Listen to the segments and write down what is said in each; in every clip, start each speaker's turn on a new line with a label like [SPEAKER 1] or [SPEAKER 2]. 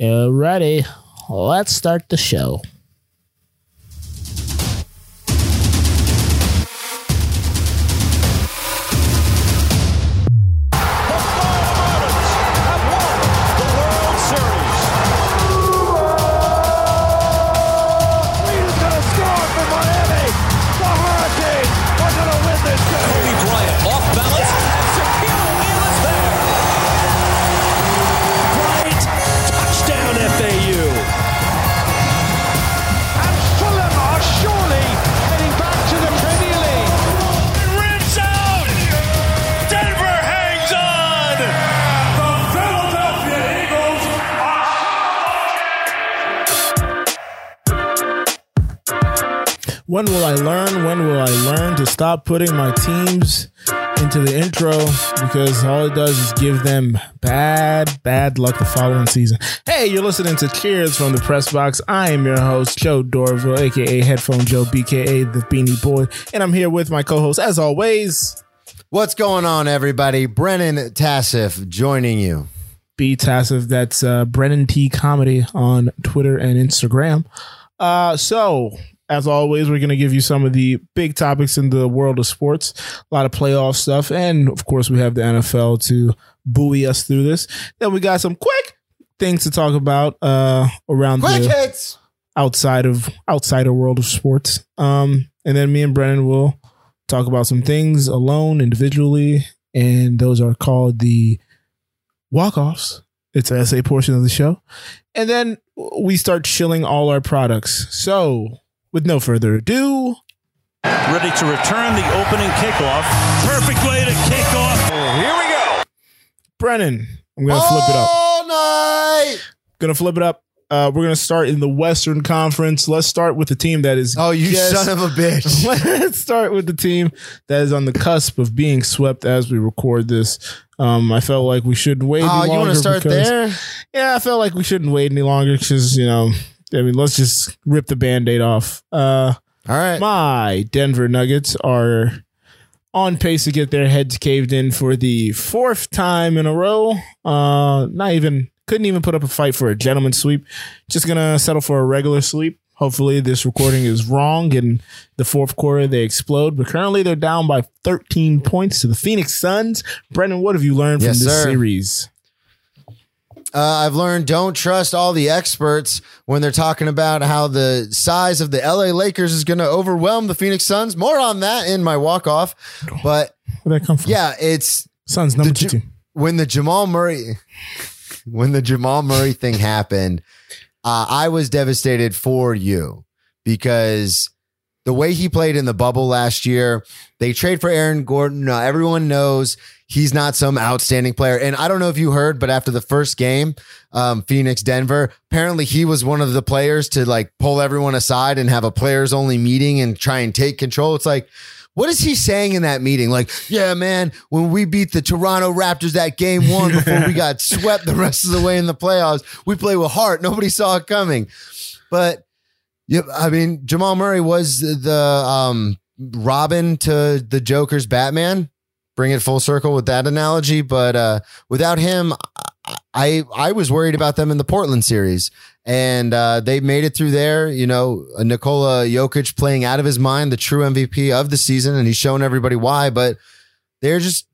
[SPEAKER 1] Ready? Let's start the show. Stop putting my teams into the intro because all it does is give them bad, bad luck the following season. Hey, you're listening to Cheers from the Press Box. I am your host, Joe Dorville, aka Headphone Joe, BKA the Beanie Boy, and I'm here with my co-host, as always,
[SPEAKER 2] What's going on, everybody? Brennan Tassif joining you.
[SPEAKER 1] B Tassif. That's uh, Brennan T Comedy on Twitter and Instagram. Uh, so as always, we're going to give you some of the big topics in the world of sports, a lot of playoff stuff, and of course, we have the NFL to buoy us through this. Then we got some quick things to talk about uh, around
[SPEAKER 2] Quick
[SPEAKER 1] the
[SPEAKER 2] hits!
[SPEAKER 1] outside of outside of world of sports. Um, and then me and Brennan will talk about some things alone, individually, and those are called the walk offs. It's an essay portion of the show, and then we start chilling all our products. So, with no further ado,
[SPEAKER 3] Ready to return the opening kickoff. Perfect way to kick off. Here we go.
[SPEAKER 1] Brennan, I'm gonna flip it up.
[SPEAKER 2] All night!
[SPEAKER 1] Gonna flip it up. Uh, we're gonna start in the Western Conference. Let's start with the team that is.
[SPEAKER 2] Oh, you
[SPEAKER 1] just-
[SPEAKER 2] son of a bitch.
[SPEAKER 1] Let's start with the team that is on the cusp of being swept as we record this. Um, I felt like we shouldn't wait.
[SPEAKER 2] Oh,
[SPEAKER 1] any
[SPEAKER 2] you want to start
[SPEAKER 1] because-
[SPEAKER 2] there?
[SPEAKER 1] Yeah, I felt like we shouldn't wait any longer because you know, I mean, let's just rip the band-aid off. Uh,
[SPEAKER 2] All right.
[SPEAKER 1] my Denver Nuggets are on pace to get their heads caved in for the fourth time in a row. Uh, not even couldn't even put up a fight for a gentleman's sweep. Just gonna settle for a regular sweep. Hopefully, this recording is wrong. In the fourth quarter, they explode. But currently, they're down by 13 points to the Phoenix Suns. Brendan, what have you learned
[SPEAKER 2] Yes,
[SPEAKER 1] from this
[SPEAKER 2] sir.
[SPEAKER 1] series?
[SPEAKER 2] Uh, I've learned don't trust all the experts when they're talking about how the size of the LA Lakers is going to overwhelm the Phoenix Suns. More on that in my walk off. But
[SPEAKER 1] Where'd that come from?
[SPEAKER 2] yeah, it's
[SPEAKER 1] Suns number
[SPEAKER 2] the
[SPEAKER 1] two
[SPEAKER 2] when the Jamal Murray when the Jamal Murray thing happened, uh, I was devastated for you because the way he played in the bubble last year, they trade for Aaron Gordon. Uh, everyone knows he's not some outstanding player. And I don't know if you heard, but after the first game, um, Phoenix Denver, apparently he was one of the players to like pull everyone aside and have a players only meeting and try and take control. It's like, what is he saying in that meeting? Like, yeah, man, when we beat the Toronto Raptors that game one before we got swept the rest of the way in the playoffs, we play with heart. Nobody saw it coming. But yeah, I mean, Jamal Murray was the um, Robin to the Joker's Batman. Bring it full circle with that analogy, but uh, without him, I I was worried about them in the Portland series, and uh, they made it through there. You know, Nikola Jokic playing out of his mind, the true MVP of the season, and he's shown everybody why. But they're just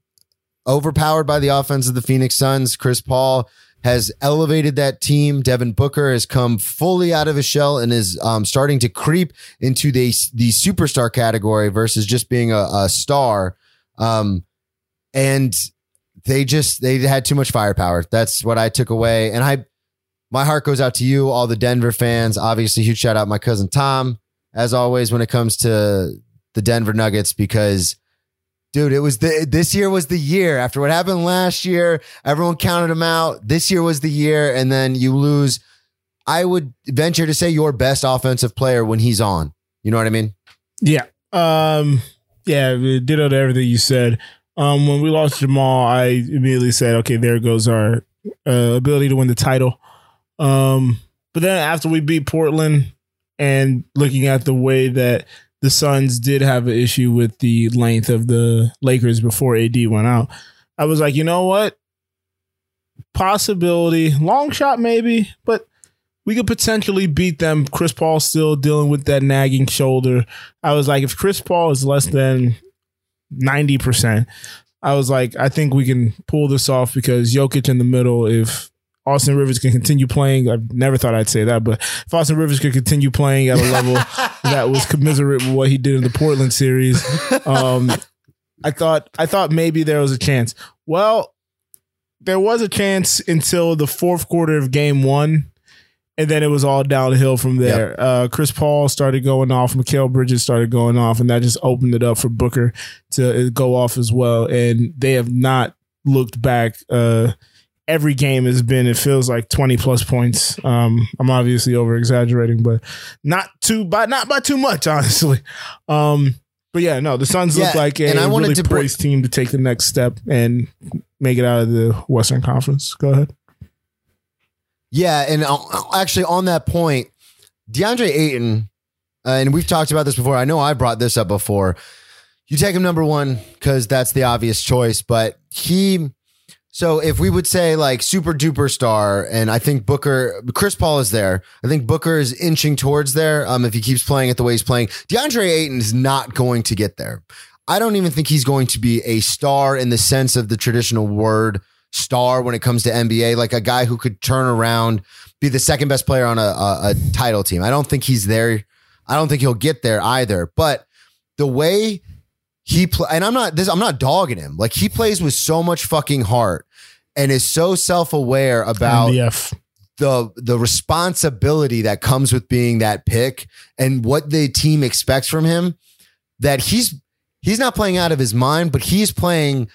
[SPEAKER 2] overpowered by the offense of the Phoenix Suns. Chris Paul has elevated that team. Devin Booker has come fully out of his shell and is um, starting to creep into the the superstar category versus just being a, a star. Um, and they just they had too much firepower. That's what I took away. And I my heart goes out to you, all the Denver fans. Obviously, huge shout out my cousin Tom, as always, when it comes to the Denver Nuggets, because dude, it was the this year was the year. After what happened last year, everyone counted him out. This year was the year, and then you lose. I would venture to say your best offensive player when he's on. You know what I mean?
[SPEAKER 1] Yeah. Um yeah, ditto to everything you said. Um when we lost Jamal, I immediately said, okay, there goes our uh, ability to win the title. Um but then after we beat Portland and looking at the way that the Suns did have an issue with the length of the Lakers before AD went out, I was like, you know what? possibility, long shot maybe, but we could potentially beat them. Chris Paul still dealing with that nagging shoulder. I was like, if Chris Paul is less than 90%, I was like, I think we can pull this off because Jokic in the middle, if Austin Rivers can continue playing, I never thought I'd say that, but if Austin Rivers could continue playing at a level that was commiserate with what he did in the Portland series, um, I thought I thought maybe there was a chance. Well, there was a chance until the fourth quarter of game one and then it was all downhill from there. Yep. Uh, Chris Paul started going off, Mikal Bridges started going off, and that just opened it up for Booker to go off as well. And they have not looked back. Uh, every game has been, it feels like 20 plus points. Um, I'm obviously over exaggerating, but not too by not by too much, honestly. Um, but yeah, no, the Suns yeah, look like a and I wanted really to poised team to take the next step and make it out of the Western Conference. Go ahead.
[SPEAKER 2] Yeah, and uh, actually on that point, DeAndre Ayton, uh, and we've talked about this before. I know I brought this up before. You take him number one because that's the obvious choice, but he. So if we would say like super duper star, and I think Booker, Chris Paul is there. I think Booker is inching towards there. Um, if he keeps playing it the way he's playing, DeAndre Ayton is not going to get there. I don't even think he's going to be a star in the sense of the traditional word star when it comes to NBA, like a guy who could turn around, be the second best player on a, a, a title team. I don't think he's there. I don't think he'll get there either. But the way he play, and I'm not this, I'm not dogging him. Like he plays with so much fucking heart and is so self aware about MDF. the the responsibility that comes with being that pick and what the team expects from him. That he's he's not playing out of his mind, but he's playing.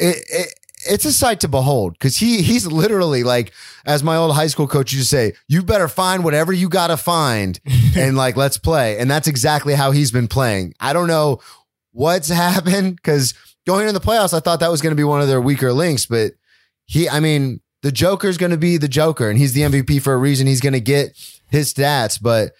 [SPEAKER 2] It, it, it's a sight to behold because he he's literally like, as my old high school coach used to say, you better find whatever you gotta find and like let's play. And that's exactly how he's been playing. I don't know what's happened because going into the playoffs, I thought that was going to be one of their weaker links, but he, I mean, the Joker's going to be the Joker, and he's the MVP for a reason. He's going to get his stats, but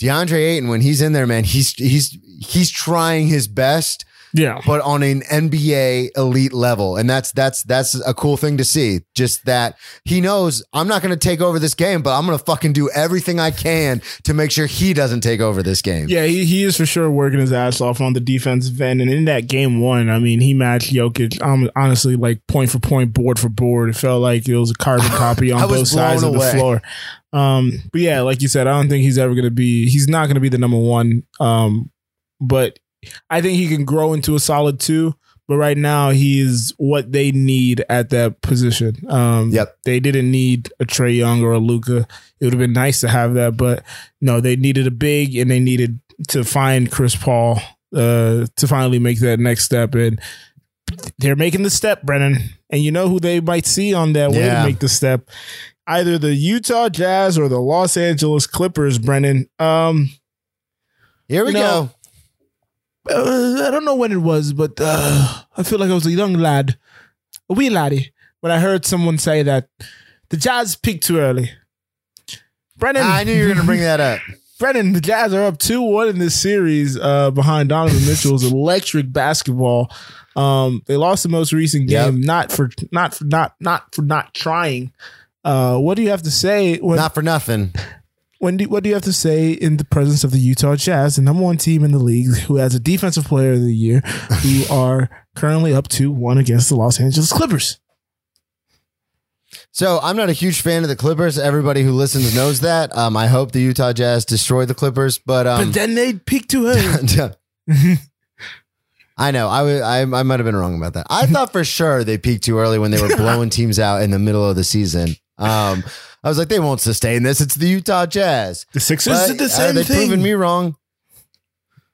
[SPEAKER 2] DeAndre Ayton, when he's in there, man, he's he's he's trying his best
[SPEAKER 1] yeah.
[SPEAKER 2] But on an NBA elite level. And that's that's that's a cool thing to see. Just that he knows I'm not gonna take over this game, but I'm gonna fucking do everything I can to make sure he doesn't take over this game.
[SPEAKER 1] Yeah, he, he is for sure working his ass off on the defensive end. And in that game one, I mean, he matched Jokic um, honestly like point for point, board for board. It felt like it was a carbon copy on both sides of the floor. Um, but yeah, like you said, I don't think he's ever gonna be he's not gonna be the number one. Um, but I think he can grow into a solid two, but right now he is what they need at that position. Um,
[SPEAKER 2] yep.
[SPEAKER 1] They didn't need a Trae Young or a Luka. It would have been nice to have that, but no, they needed a big and they needed to find Chris Paul uh, to finally make that next step. And they're making the step, Brennan. And you know who they might see on that way yeah. to make the step? Either the Utah Jazz or the Los Angeles Clippers, Brennan. Um,
[SPEAKER 2] Here we know, go
[SPEAKER 1] uh, I don't know when it was, but uh, I feel like I was a young lad, a wee laddie, when I heard someone say that the Jazz peaked too early.
[SPEAKER 2] Brennan, I knew you were going to bring that up.
[SPEAKER 1] Brennan, the Jazz are up 2 1 in this series uh, behind Donovan Mitchell's electric basketball. Um, they lost the most recent game, yep. not for not for not not for not trying. Uh, what do you have to say?
[SPEAKER 2] When, not for nothing.
[SPEAKER 1] When do, what do you have to say in the presence of the Utah Jazz, the number one team in the league, who has a defensive player of the year, who are currently up to one against the Los Angeles Clippers?
[SPEAKER 2] So I'm not a huge fan of the Clippers. Everybody who listens knows that. Um, I hope the Utah Jazz destroy the Clippers, but um,
[SPEAKER 1] but then they peak too early.
[SPEAKER 2] I know. I, w- I, I might have been wrong about that. I thought for sure they peaked too early when they were blowing teams out in the middle of the season. Um, I was like, they won't sustain this. It's the Utah Jazz.
[SPEAKER 1] The Sixers but, did the uh, same uh,
[SPEAKER 2] they've
[SPEAKER 1] thing.
[SPEAKER 2] proven me wrong.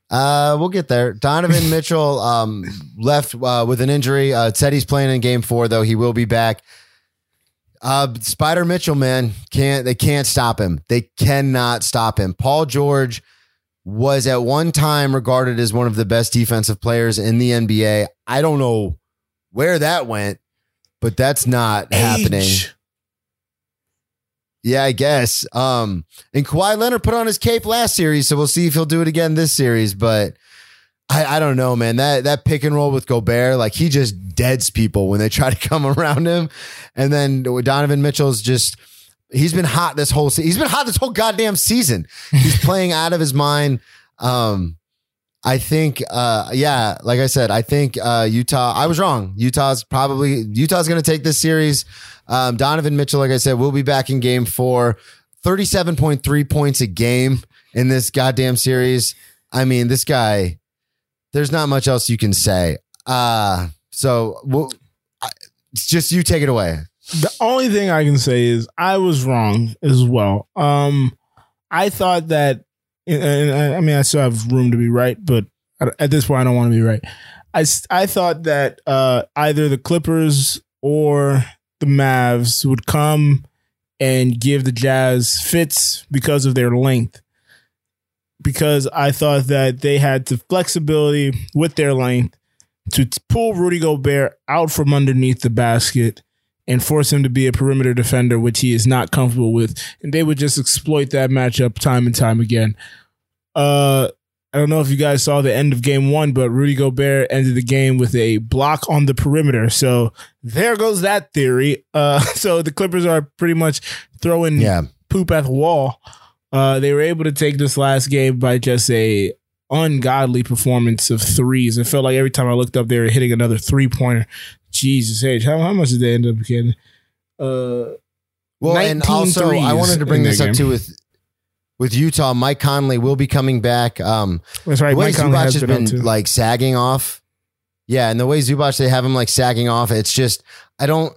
[SPEAKER 2] Uh, we'll get there. Donovan Mitchell um, left uh, with an injury. Uh, said he's playing in Game Four, though he will be back. Uh, Spider Mitchell, man, can't they can't stop him. They cannot stop him. Paul George was at one time regarded as one of the best defensive players in the NBA. I don't know where that went, but that's not Age. happening. Yeah, I guess. Um, and Kawhi Leonard put on his cape last series, so we'll see if he'll do it again this series. But I, I don't know, man. That that pick and roll with Gobert, like he just deads people when they try to come around him. And then Donovan Mitchell's just he's been hot this whole se- he's been hot this whole goddamn season. He's playing out of his mind. Um I think uh yeah, like I said, I think uh Utah I was wrong. Utah's probably Utah's going to take this series. Um Donovan Mitchell like I said will be back in game 4. 37.3 points a game in this goddamn series. I mean, this guy there's not much else you can say. Uh so well, just you take it away.
[SPEAKER 1] The only thing I can say is I was wrong as well. Um, I thought that, and I I mean, I still have room to be right, but at this point, I don't want to be right. I, I thought that uh, either the Clippers or the Mavs would come and give the Jazz fits because of their length. Because I thought that they had the flexibility with their length to pull Rudy Gobert out from underneath the basket and force him to be a perimeter defender, which he is not comfortable with. And they would just exploit that matchup time and time again. Uh, I don't know if you guys saw the end of game one, but Rudy Gobert ended the game with a block on the perimeter. So there goes that theory. Uh, so the Clippers are pretty much throwing
[SPEAKER 2] Yeah.
[SPEAKER 1] poop at the wall. Uh, they were able to take this last game by just a ungodly performance of threes. It felt like every time I looked up, they were hitting another three pointer. Jesus age, how, how much did they end up getting? Uh,
[SPEAKER 2] Well, and
[SPEAKER 1] 19
[SPEAKER 2] also I wanted to bring this up
[SPEAKER 1] game.
[SPEAKER 2] too with with Utah. Mike Conley will be coming back. Um,
[SPEAKER 1] that's right.
[SPEAKER 2] the way
[SPEAKER 1] Mike Conley
[SPEAKER 2] Zubac
[SPEAKER 1] has
[SPEAKER 2] has
[SPEAKER 1] been,
[SPEAKER 2] been like sagging off. Yeah, and the way Zubac they have him like sagging off, it's just I don't.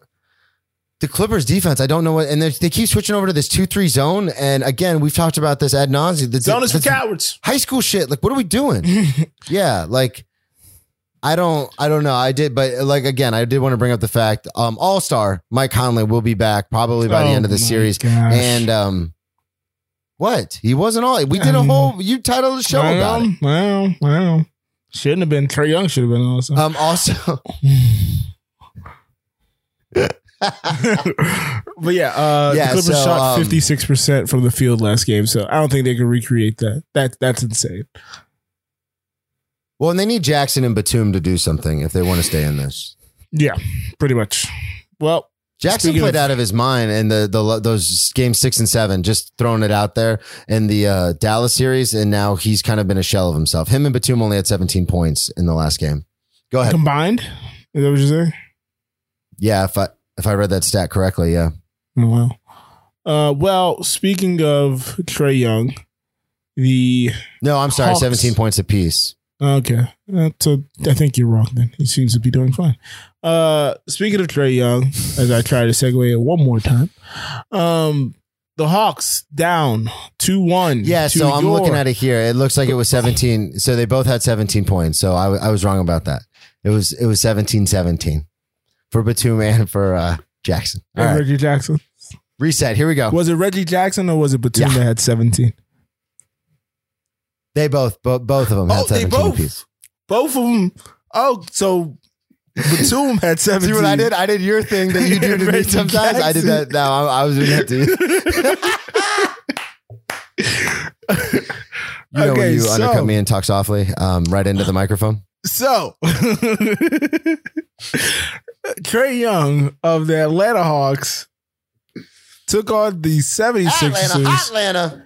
[SPEAKER 2] The Clippers defense, I don't know what, and they they keep switching over to this two three zone. And again, we've talked about this ad nauseum. The,
[SPEAKER 1] Zone is for
[SPEAKER 2] the-
[SPEAKER 1] cowards.
[SPEAKER 2] high school shit. Like, what are we doing? yeah, like I don't, I don't know. I did, but like again, I did want to bring up the fact, um, All Star Mike Conley will be back probably by the
[SPEAKER 1] Oh
[SPEAKER 2] end of the series,
[SPEAKER 1] gosh.
[SPEAKER 2] and um, what he wasn't all. We did a whole you titled the show about it.
[SPEAKER 1] Well, well, well. Shouldn't have been. Trae Young should have been also.
[SPEAKER 2] Um, also,
[SPEAKER 1] but yeah, uh,
[SPEAKER 2] Yeah,
[SPEAKER 1] the Clippers
[SPEAKER 2] so,
[SPEAKER 1] shot
[SPEAKER 2] um,
[SPEAKER 1] fifty six percent from the field last game, so I don't think they can recreate that. That that's insane.
[SPEAKER 2] Well, and they need Jackson and Batum to do something if they want to stay in this.
[SPEAKER 1] Yeah, pretty much. Well,
[SPEAKER 2] Jackson played
[SPEAKER 1] of-
[SPEAKER 2] out of his mind in the, the those games six and seven, just throwing it out there in the uh, Dallas series, and now he's kind of been a shell of himself. Him and Batum only had 17 points in the last game. Go ahead.
[SPEAKER 1] combined, is that what you're saying?
[SPEAKER 2] Yeah, if I if I read that stat correctly, yeah.
[SPEAKER 1] Oh, wow. Uh, well, speaking of Trae Young, the
[SPEAKER 2] No, I'm sorry,
[SPEAKER 1] Hawks.
[SPEAKER 2] 17 points apiece.
[SPEAKER 1] Okay, uh, so I think you're wrong. Then he seems to be doing fine. Uh, speaking of Trae Young, as I try to segue it one more time, um, the Hawks down two one.
[SPEAKER 2] Yeah, so I'm looking at it here. It looks like it was 17. So they both had 17 points. So I, I was wrong about that. It was it was 17 17 for Batum and for uh, Jackson. All right,
[SPEAKER 1] Reggie Jackson.
[SPEAKER 2] reset. Here we go.
[SPEAKER 1] Was it Reggie Jackson or was it Batum
[SPEAKER 2] Yeah.
[SPEAKER 1] that had 17?
[SPEAKER 2] They both, bo- both of them had
[SPEAKER 1] Oh, they
[SPEAKER 2] 17
[SPEAKER 1] both?
[SPEAKER 2] apiece.
[SPEAKER 1] Both of them. Oh, so Batum had 17.
[SPEAKER 2] See what I did? I did your thing that you do to me
[SPEAKER 1] Reggie
[SPEAKER 2] sometimes. I did that. Now I, I was doing that to you. You know when you
[SPEAKER 1] so-
[SPEAKER 2] undercut me and talk softly, um, right into the microphone.
[SPEAKER 1] So, Trae Young of the Atlanta Hawks took on the 76ers.
[SPEAKER 2] Atlanta.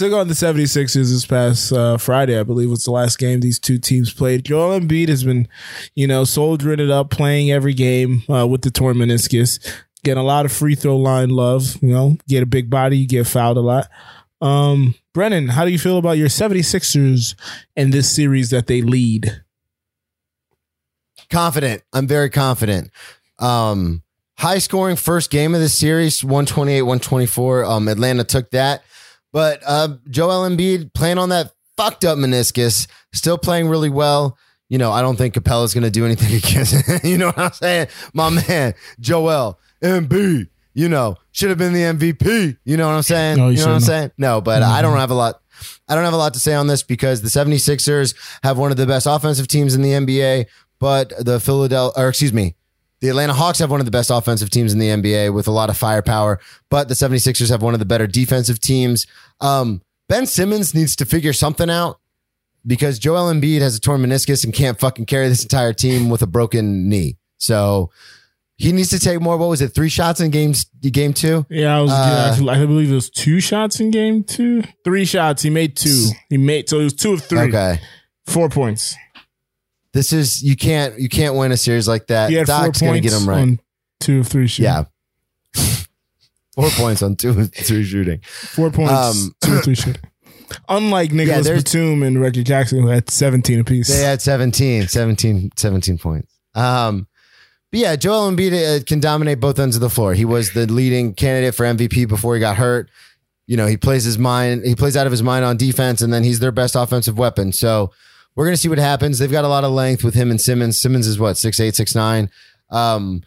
[SPEAKER 1] Took on the 76ers this past uh, Friday, I believe was the last game these two teams played. Joel Embiid has been, you know, soldiering it up, playing every game uh, with the torn meniscus, getting a lot of free throw line love. You know, get a big body, you get fouled a lot. Um, Brennan, how do you feel about your 76ers and this series that they lead?
[SPEAKER 2] Confident. I'm very confident. Um, high scoring first game of the series, 128, 124. Um, Atlanta took that. But uh, Joel Embiid playing on that fucked up meniscus, still playing really well. You know, I don't think Capela's going to do anything against You know what I'm saying? My man, Joel Embiid, you know, should have been the MVP. You know what I'm saying?
[SPEAKER 1] No, he
[SPEAKER 2] you know what I'm saying? No, but I don't have a lot. I don't have a lot to say on this because the 76ers have one of the best offensive teams in the NBA, but the Philadelphia, or excuse me, the Atlanta Hawks have one of the best offensive teams in the NBA with a lot of firepower, but the 76ers have one of the better defensive teams. Um, ben Simmons needs to figure something out. because Joel Embiid has a torn meniscus and can't fucking carry this entire team with a broken knee. So he needs to take more. What was it? Three shots in games game two.
[SPEAKER 1] Yeah, I was.
[SPEAKER 2] Uh,
[SPEAKER 1] I believe it was two shots in game two. Three shots. He made two. He made so it was two of three.
[SPEAKER 2] Okay.
[SPEAKER 1] Four points.
[SPEAKER 2] This is you can't you can't win a series like that.
[SPEAKER 1] He had
[SPEAKER 2] Doc's
[SPEAKER 1] four
[SPEAKER 2] gonna
[SPEAKER 1] points
[SPEAKER 2] get him right.
[SPEAKER 1] on two of three shooting.
[SPEAKER 2] Yeah. Four points on two two shooting.
[SPEAKER 1] Four points,
[SPEAKER 2] Um,
[SPEAKER 1] two of three shooting. Unlike Nicolas
[SPEAKER 2] there's-
[SPEAKER 1] Batum and Reggie Jackson, who had 17 apiece.
[SPEAKER 2] They had 17, 17, 17 points. Um, but yeah, Joel Embiid uh, can dominate both ends of the floor. He was the leading candidate for MVP before he got hurt. You know, he plays his mind, he plays out of his mind on defense, and then he's their best offensive weapon. So we're gonna see what happens. They've got a lot of length with him and Simmons. Simmons is what six eight, six nine. Um,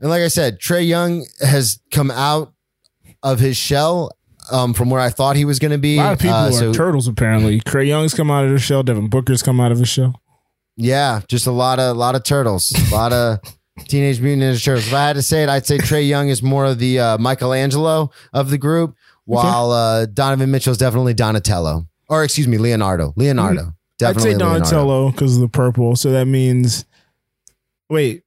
[SPEAKER 2] and like I said, Trae Young has come out of his shell um, from where I thought he was going to be.
[SPEAKER 1] a lot of people
[SPEAKER 2] Uh,
[SPEAKER 1] are
[SPEAKER 2] so-
[SPEAKER 1] turtles, apparently. Trae Young's come out of the shell. Devin Booker's come out of his shell.
[SPEAKER 2] Yeah, just a lot of a lot of turtles, a lot of Teenage Mutant Ninja Turtles. If I had to say it, I'd say Trae Young is more of the uh, Michelangelo of the group, while uh, Donovan Mitchell is definitely Donatello, or excuse me, Leonardo. Leonardo,
[SPEAKER 1] I'd say. Donatello because of the purple. So that means, wait,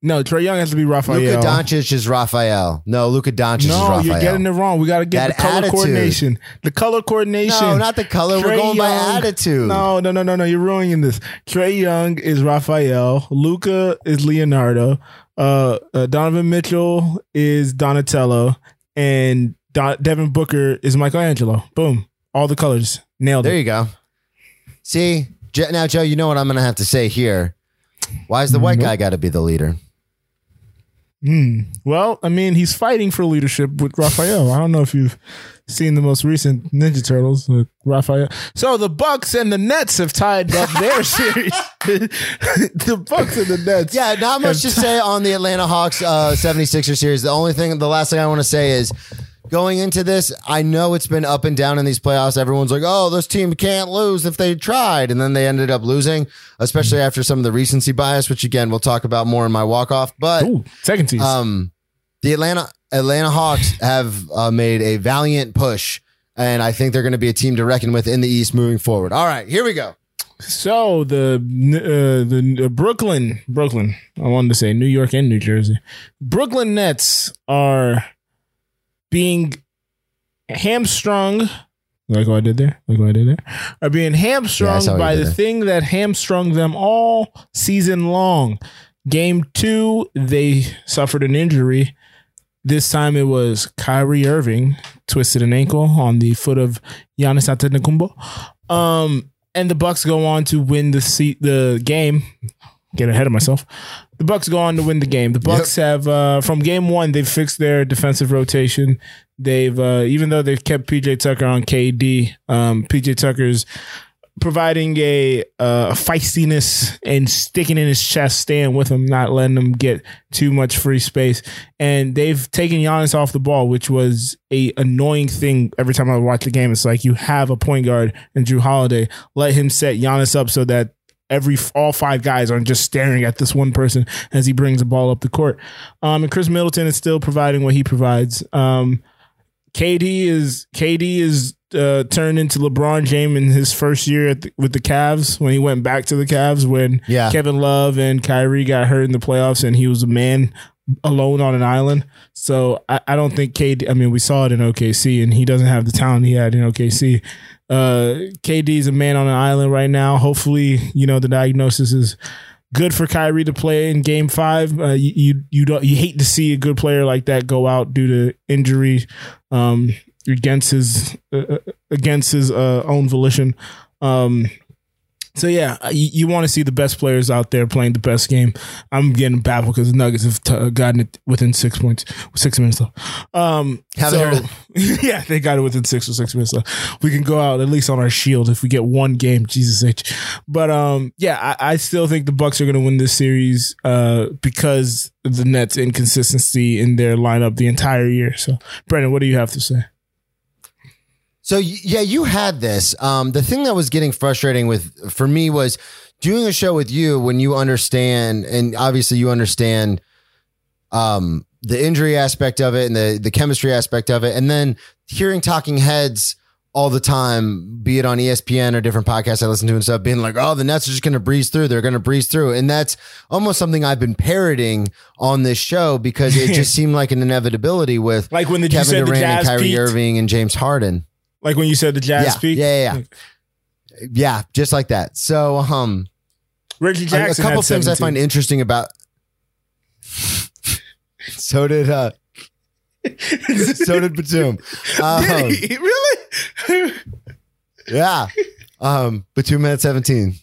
[SPEAKER 1] no, Trae Young has to be Raphael.
[SPEAKER 2] Luka Doncic is Raphael. No, Luka Doncic is
[SPEAKER 1] no,
[SPEAKER 2] Raphael.
[SPEAKER 1] you're getting it wrong. We got to get
[SPEAKER 2] That
[SPEAKER 1] the color
[SPEAKER 2] attitude.
[SPEAKER 1] coordination. The color coordination.
[SPEAKER 2] no, not the color. We're going by attitude.
[SPEAKER 1] No, no, no, no, no. You're ruining this. Trae Young is Raphael. Luka is Leonardo. Uh, uh, Donovan Mitchell is Donatello, and Don- Devin Booker is Michelangelo. Boom, all the colors nailed
[SPEAKER 2] There
[SPEAKER 1] it.
[SPEAKER 2] you go. See, now Joe, you know what I'm going to have to say here. Why is the white guy got to be the leader?
[SPEAKER 1] Hmm. Well, I mean, he's fighting for leadership with Raphael. I don't know if you've seen the most recent Ninja Turtles with Raphael. So the Bucks and the Nets have tied up their series. the Bucks and the Nets.
[SPEAKER 2] Yeah, not much to say on the Atlanta Hawks uh, 76er series. The only thing, the last thing I want to say is going into this, I know it's been up and down in these playoffs. Everyone's like, oh, this team can't lose if they tried. And then they ended up losing, especially after some of the recency bias, which again, we'll talk about more in my walk off. But
[SPEAKER 1] Ooh, second team.
[SPEAKER 2] um, the Atlanta Atlanta Hawks have uh, made a valiant push. And I think they're going to be a team to reckon with in the East moving forward. All right, here we go.
[SPEAKER 1] So the uh, the uh, Brooklyn Brooklyn I wanted to say New York and New Jersey Brooklyn Nets are being hamstrung like what I did there like what I did there are being hamstrung
[SPEAKER 2] you
[SPEAKER 1] by the
[SPEAKER 2] there.
[SPEAKER 1] thing that hamstrung them all season long. Game two they suffered an injury. This time it was Kyrie Irving twisted an ankle on the foot of Giannis Antetokounmpo. Um, and the Bucks go on to win the seat the game. Get ahead of myself. The Bucks go on to win the game. The Bucks have uh, from game one they've fixed their defensive rotation. They've uh, even though they've kept PJ Tucker on KD, um, PJ Tucker's providing a uh, feistiness and sticking in his chest, staying with him, not letting him get too much free space. And they've taken Giannis off the ball, which was a annoying thing every time I watch the game. It's like you have a point guard and Jrue Holiday, let him set Giannis up so that every all five guys aren't just staring at this one person as he brings the ball up the court. Um, and Khris Middleton is still providing what he provides. Um, KD is KD is uh, turned into LeBron James in his first year at the, with the Cavs when he went back to the Cavs when
[SPEAKER 2] Yeah.
[SPEAKER 1] Kevin Love and Kyrie got hurt in the playoffs and he was a man alone on an island. So I, I don't think KD. I mean, we saw it in OKC and he doesn't have the talent he had in OKC. Uh, KD is a man on an island right now. Hopefully, you know the diagnosis is good for Kyrie to play in Game Five. Uh, you, you you don't you hate to see a good player like that go out due to injury, um, against his uh, against his uh, own volition. Um, so yeah, you, you want to see the best players out there playing the best game. I'm getting baffled because the Nuggets have t- gotten it within six points, six minutes left. Um, so, yeah, they got it within six or six minutes. So we can go out at least on our shield if we get one game. Jesus H. But um, yeah, I, I still think the Bucks are going to win this series uh, because of the Nets' inconsistency in their lineup the entire year. So, Brandon, what do you have to say?
[SPEAKER 2] So yeah, you had this. Um, the thing that was getting frustrating with for me was doing a show with you when you understand, and obviously you understand um, the injury aspect of it and the the chemistry aspect of it, and then hearing talking heads all the time, be it on ESPN or different podcasts I listen to and stuff, being like, oh, the Nets are just going to breeze through. They're going to breeze through. And that's almost something I've been parroting on this show because it just seemed like an inevitability with
[SPEAKER 1] Like when the,
[SPEAKER 2] Kevin
[SPEAKER 1] said the
[SPEAKER 2] Durant and Kyrie
[SPEAKER 1] peaked.
[SPEAKER 2] Irving and James Harden.
[SPEAKER 1] Like when you said the Jazz
[SPEAKER 2] Yeah,
[SPEAKER 1] peaked.
[SPEAKER 2] yeah, yeah, yeah. Yeah, just like that. So, um,
[SPEAKER 1] Reggie
[SPEAKER 2] a-
[SPEAKER 1] Jackson.
[SPEAKER 2] a couple
[SPEAKER 1] had
[SPEAKER 2] things I find interesting about. so did uh, so did Batum. Um,
[SPEAKER 1] Did he? really?
[SPEAKER 2] yeah, um, Batum at seventeen.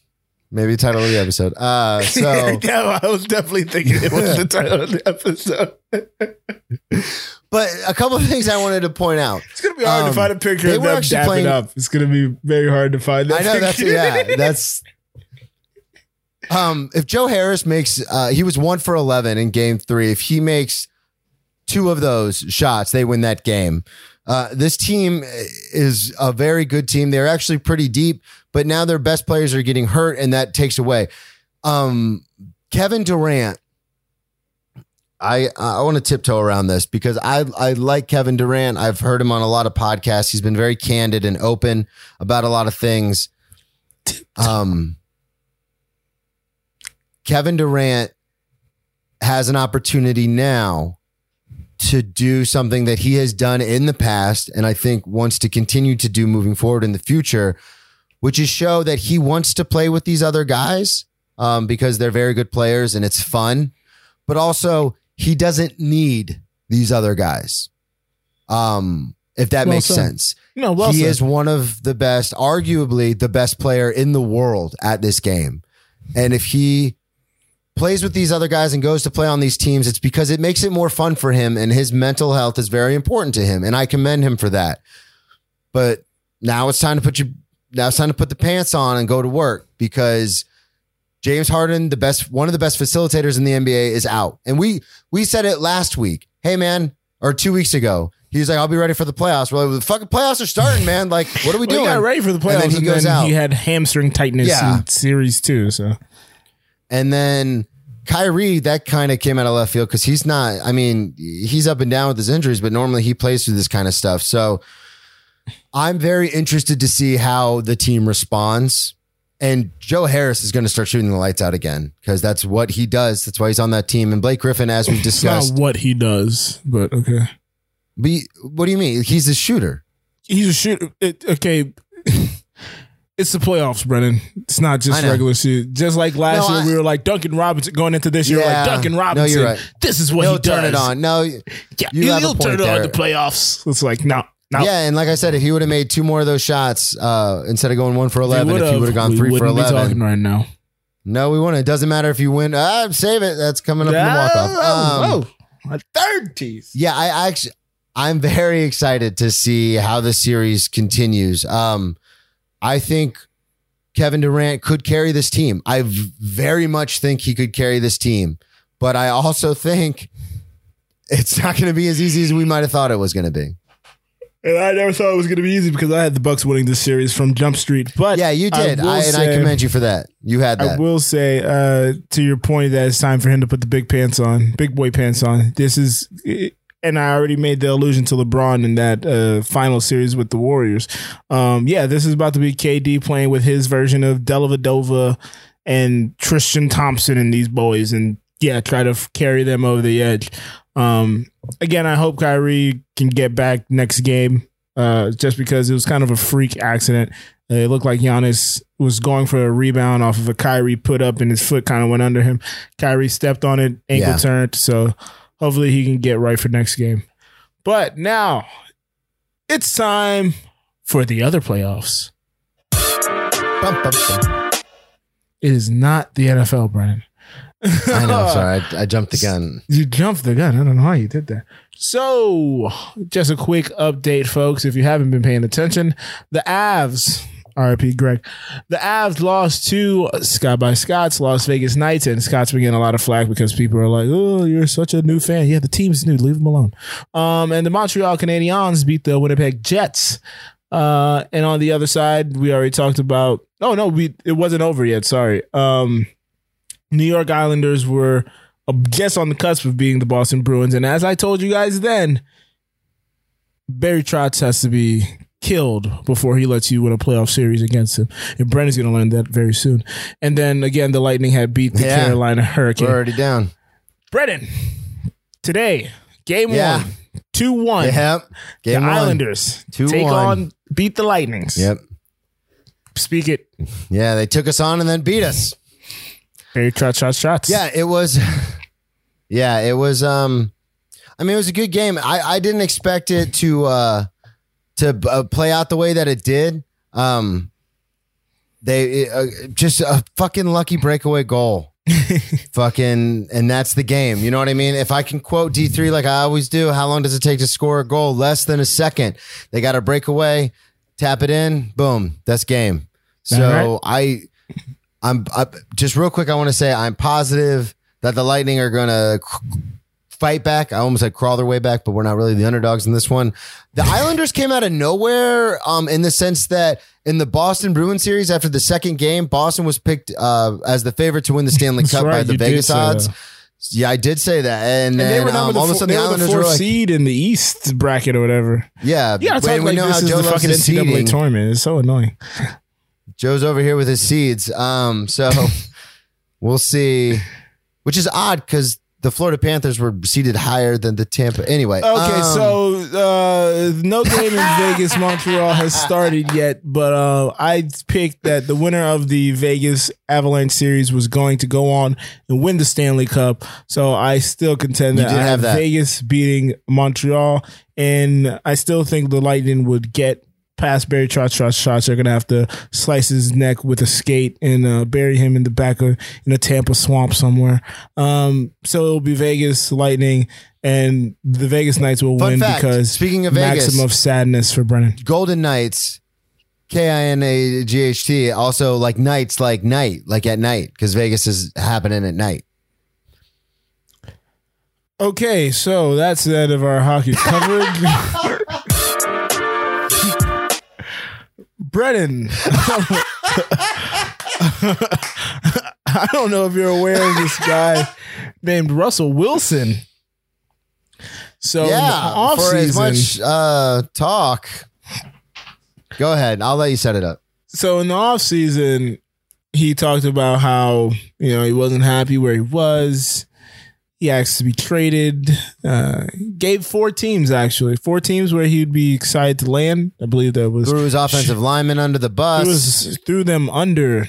[SPEAKER 2] Maybe title of the episode. Uh, so
[SPEAKER 1] yeah, I was definitely thinking it was the title of the episode.
[SPEAKER 2] but a couple of things I wanted to point out.
[SPEAKER 1] It's gonna be hard
[SPEAKER 2] Um,
[SPEAKER 1] to find a picture of them dapping
[SPEAKER 2] playing-
[SPEAKER 1] up. It's gonna be very hard to find. That
[SPEAKER 2] I know that's
[SPEAKER 1] picture.
[SPEAKER 2] yeah, that's um if Joe Harris makes uh he was 1 for 11 in game 3 if he makes two of those shots they win that game. Uh this team is a very good team. They're actually pretty deep, but now their best players are getting hurt and that takes away. Um Kevin Durant I I want to tiptoe around this because I I like Kevin Durant. I've heard him on a lot of podcasts. He's been very candid and open about a lot of things. Um, Kevin Durant has an opportunity now to do something that he has done in the past, and I think wants to continue to do moving forward in the future, which is show that he wants to play with these other guys um, because they're very good players and it's fun, but also he doesn't need these other guys. Um, if that
[SPEAKER 1] Well
[SPEAKER 2] makes
[SPEAKER 1] said.
[SPEAKER 2] sense
[SPEAKER 1] No, well
[SPEAKER 2] he
[SPEAKER 1] said.
[SPEAKER 2] is one of the best, arguably the best player in the world at this game. And if he plays with these other guys and goes to play on these teams, it's because it makes it more fun for him and his mental health is very important to him. And I commend him for that. But now it's time to put you now it's time to put the pants on and go to work because James Harden, the best one of the best facilitators in the NBA, is out. And we we said it last week. Hey man, or two weeks ago. He was like, I'll be ready for the playoffs. We're like, the fucking playoffs are starting, man. Like, what are we
[SPEAKER 1] Well,
[SPEAKER 2] doing?
[SPEAKER 1] he got ready for the playoffs,
[SPEAKER 2] And
[SPEAKER 1] and
[SPEAKER 2] then he
[SPEAKER 1] then,
[SPEAKER 2] goes out.
[SPEAKER 1] he had hamstring tightness
[SPEAKER 2] Yeah.
[SPEAKER 1] in series two. So
[SPEAKER 2] And then Kyrie, that kind of came out of left field because he's not, I mean, he's up and down with his injuries, but normally he plays through this kind of stuff. So I'm very interested to see how the team responds. And Joe Harris is going to start shooting the lights out again because that's what he does. That's why he's on that team. And Blake Griffin, as we've
[SPEAKER 1] it's not
[SPEAKER 2] discussed,
[SPEAKER 1] what he does, but okay.
[SPEAKER 2] but what do you mean? He's a shooter.
[SPEAKER 1] He's a shooter. It, okay. It's the playoffs, Brennan. It's not just regular season. Just like last
[SPEAKER 2] No,
[SPEAKER 1] year,
[SPEAKER 2] I-
[SPEAKER 1] we were like Duncan Robinson going into this year,
[SPEAKER 2] Yeah.
[SPEAKER 1] like Duncan
[SPEAKER 2] No,
[SPEAKER 1] Robinson.
[SPEAKER 2] you're right.
[SPEAKER 1] This is what
[SPEAKER 2] He'll
[SPEAKER 1] he does.
[SPEAKER 2] turn it on. No,
[SPEAKER 1] Yeah,
[SPEAKER 2] You
[SPEAKER 1] he'll, turn it on the playoffs. It's like no, no.
[SPEAKER 2] Yeah, and like I said, if he would have made two more of those shots uh, instead of going one for eleven, if he would have gone three for
[SPEAKER 1] be talking
[SPEAKER 2] eleven,
[SPEAKER 1] right now.
[SPEAKER 2] no, we wouldn't. It doesn't matter if you win. Ah, save it. That's coming up in the walk off. Um,
[SPEAKER 1] Oh, my third teeth.
[SPEAKER 2] yeah, I actually, I'm very excited to see how the series continues. Um, I think Kevin Durant could carry this team. I very much think he could carry this team, but I also think it's not going to be as easy as we might have thought it was going to be.
[SPEAKER 1] And I never thought it was going to be easy because I had the Bucks winning this series from Jump Street. But
[SPEAKER 2] Yeah, you did,
[SPEAKER 1] will
[SPEAKER 2] I, and I commend you for that. You had
[SPEAKER 1] I will say uh, to your point that it's time for him to put the big pants on, big boy pants on. This is, and I already made the allusion to LeBron in that uh, final series with the Warriors. Um, yeah, this is about to be KD playing with his version of Dellavedova and Tristan Thompson and these boys, and yeah, try to f- carry them over the edge. Um, again, I hope Kyrie can get back next game. Uh, just because it was kind of a freak accident. Uh, It looked like Giannis was going for a rebound off of a Kyrie put up, and his foot kind of went under him. Kyrie stepped on it, ankle
[SPEAKER 2] Yeah.
[SPEAKER 1] turned. So hopefully he can get right for next game. But now it's time for the other playoffs.
[SPEAKER 2] Bum, bum, bum.
[SPEAKER 1] It is not the NFL, Brennan.
[SPEAKER 2] I know. Sorry, I, I jumped the gun.
[SPEAKER 1] You jumped the gun. I don't know how you did that. So, just a quick update, folks. If you haven't been paying attention, the Avs, RIP Greg, the Avs lost to Scott by Scott's Las Vegas Knights, and Scott's been getting a lot of flack because people are like, "Oh, you're such a new fan." Yeah, the team's new. Leave them alone. Um, and the Montreal Canadiens beat the Winnipeg Jets. Uh, and on the other side, we already talked about. Oh no, we it wasn't over yet. Sorry. Um, New York Islanders were just on the cusp of being the Boston Bruins, and as I told you guys then, Barry Trotz has to be killed before he lets you win a playoff series against him. And Brennan's going to learn that very soon. And then again, the Lightning had beat the
[SPEAKER 2] Yeah.
[SPEAKER 1] Carolina Hurricane.
[SPEAKER 2] We're already down.
[SPEAKER 1] Brennan, today, game
[SPEAKER 2] Yeah.
[SPEAKER 1] one, 2 1.
[SPEAKER 2] Yep.
[SPEAKER 1] The
[SPEAKER 2] one.
[SPEAKER 1] Islanders
[SPEAKER 2] 2-1.
[SPEAKER 1] take on, beat the Lightnings.
[SPEAKER 2] Yep.
[SPEAKER 1] Speak it.
[SPEAKER 2] Yeah, they took us on and then beat us.
[SPEAKER 1] Very shots, shots, shots.
[SPEAKER 2] Yeah, it was. Yeah, it was. Um, I mean, it was a good game. I I didn't expect it to uh to uh, play out the way that it did. Um, they uh, just a fucking lucky breakaway goal. fucking, and that's the game. You know what I mean? If I can quote D three like I always do, how long does it take to score a goal? Less than a second. They got a breakaway, tap it in, boom, that's game. So I. I'm I, just real quick. I want to say I'm positive that the Lightning are going to fight back. I almost said crawl their way back, but we're not really the underdogs in this one. The Islanders came out of nowhere, um, in the sense that in the Boston Bruins series, after the second game, Boston was picked uh, as the favorite to win the Stanley Cup by the Vegas odds.
[SPEAKER 1] that.
[SPEAKER 2] Yeah, I did say that, and,
[SPEAKER 1] And they
[SPEAKER 2] then
[SPEAKER 1] were
[SPEAKER 2] um,
[SPEAKER 1] number
[SPEAKER 2] all of a
[SPEAKER 1] the,
[SPEAKER 2] sudden the
[SPEAKER 1] were the
[SPEAKER 2] Islanders were like,
[SPEAKER 1] seed in the East bracket or whatever.
[SPEAKER 2] yeah,
[SPEAKER 1] Yeah, it's like,
[SPEAKER 2] we know how Joe
[SPEAKER 1] the
[SPEAKER 2] loves
[SPEAKER 1] fucking NCAA
[SPEAKER 2] seeding.
[SPEAKER 1] tournament. It's so annoying.
[SPEAKER 2] Joe's over here with his seeds. Um, so we'll see, which is odd because the Florida Panthers were seated higher than the Tampa. Anyway,
[SPEAKER 1] Okay,
[SPEAKER 2] um,
[SPEAKER 1] so uh, no game in Vegas, Montreal has started yet, but uh, I picked that the winner of the Vegas Avalanche series was going to go on and win the Stanley Cup. So I still contend that I
[SPEAKER 2] have that.
[SPEAKER 1] Vegas beating Montreal, and I still think the Lightning would get past Barry Trotz, Trotz, Trotz. They're gonna have to slice his neck with a skate and uh, bury him in the back of in a Tampa swamp somewhere. Um, so it'll be Vegas Lightning, and the Vegas Knights will
[SPEAKER 2] Fun
[SPEAKER 1] win
[SPEAKER 2] fact,
[SPEAKER 1] because
[SPEAKER 2] speaking of Vegas-
[SPEAKER 1] maximum of sadness for Brennan.
[SPEAKER 2] Golden Knights, K I N A G H T, also like nights, like night, like at night, because Vegas is happening at night.
[SPEAKER 1] Okay, so that's the end of our hockey coverage. Brennan. I don't know if you're aware of this guy named Russell Wilson. So
[SPEAKER 2] yeah,
[SPEAKER 1] off
[SPEAKER 2] for as much uh, talk. Go ahead. I'll let you set it up.
[SPEAKER 1] so in the off season, he talked about how you know he wasn't happy where he was. He asked to be traded. Uh, gave four teams actually, four teams where he'd be excited to land. I believe that was
[SPEAKER 2] Threw his offensive lineman under the
[SPEAKER 1] it
[SPEAKER 2] bus.
[SPEAKER 1] was threw them under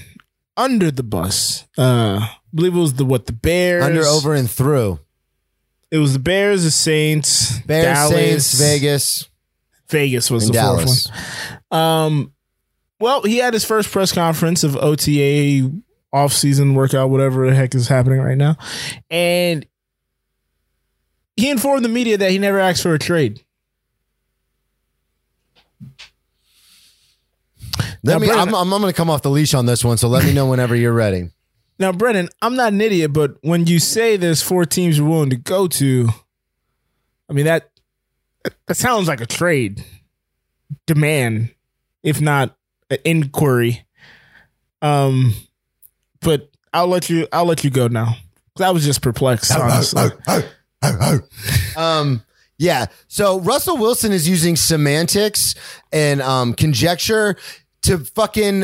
[SPEAKER 1] under the bus. Uh, I believe it was the what the Bears
[SPEAKER 2] under, over, and through.
[SPEAKER 1] It was the Bears, the Saints,
[SPEAKER 2] Bears,
[SPEAKER 1] Dallas,
[SPEAKER 2] Saints, Vegas.
[SPEAKER 1] Vegas was the
[SPEAKER 2] Dallas.
[SPEAKER 1] fourth one. Um, well, he had his first press conference of OTA off-season workout, whatever the heck is happening right now, and he informed the media that he never asked for a trade.
[SPEAKER 2] Let
[SPEAKER 1] Now,
[SPEAKER 2] me.
[SPEAKER 1] Brennan-
[SPEAKER 2] I'm, I'm, I'm going to come off the leash on this one, so let me know whenever you're ready.
[SPEAKER 1] Now, Brennan, I'm not an idiot, but when you say there's four teams you're willing to go to, I mean that that sounds like a trade demand, if not an inquiry. Um, but I'll let you. I'll let you go now. I was just perplexed, honestly.
[SPEAKER 2] Um, yeah. So Russell Wilson is using semantics and um, conjecture to fucking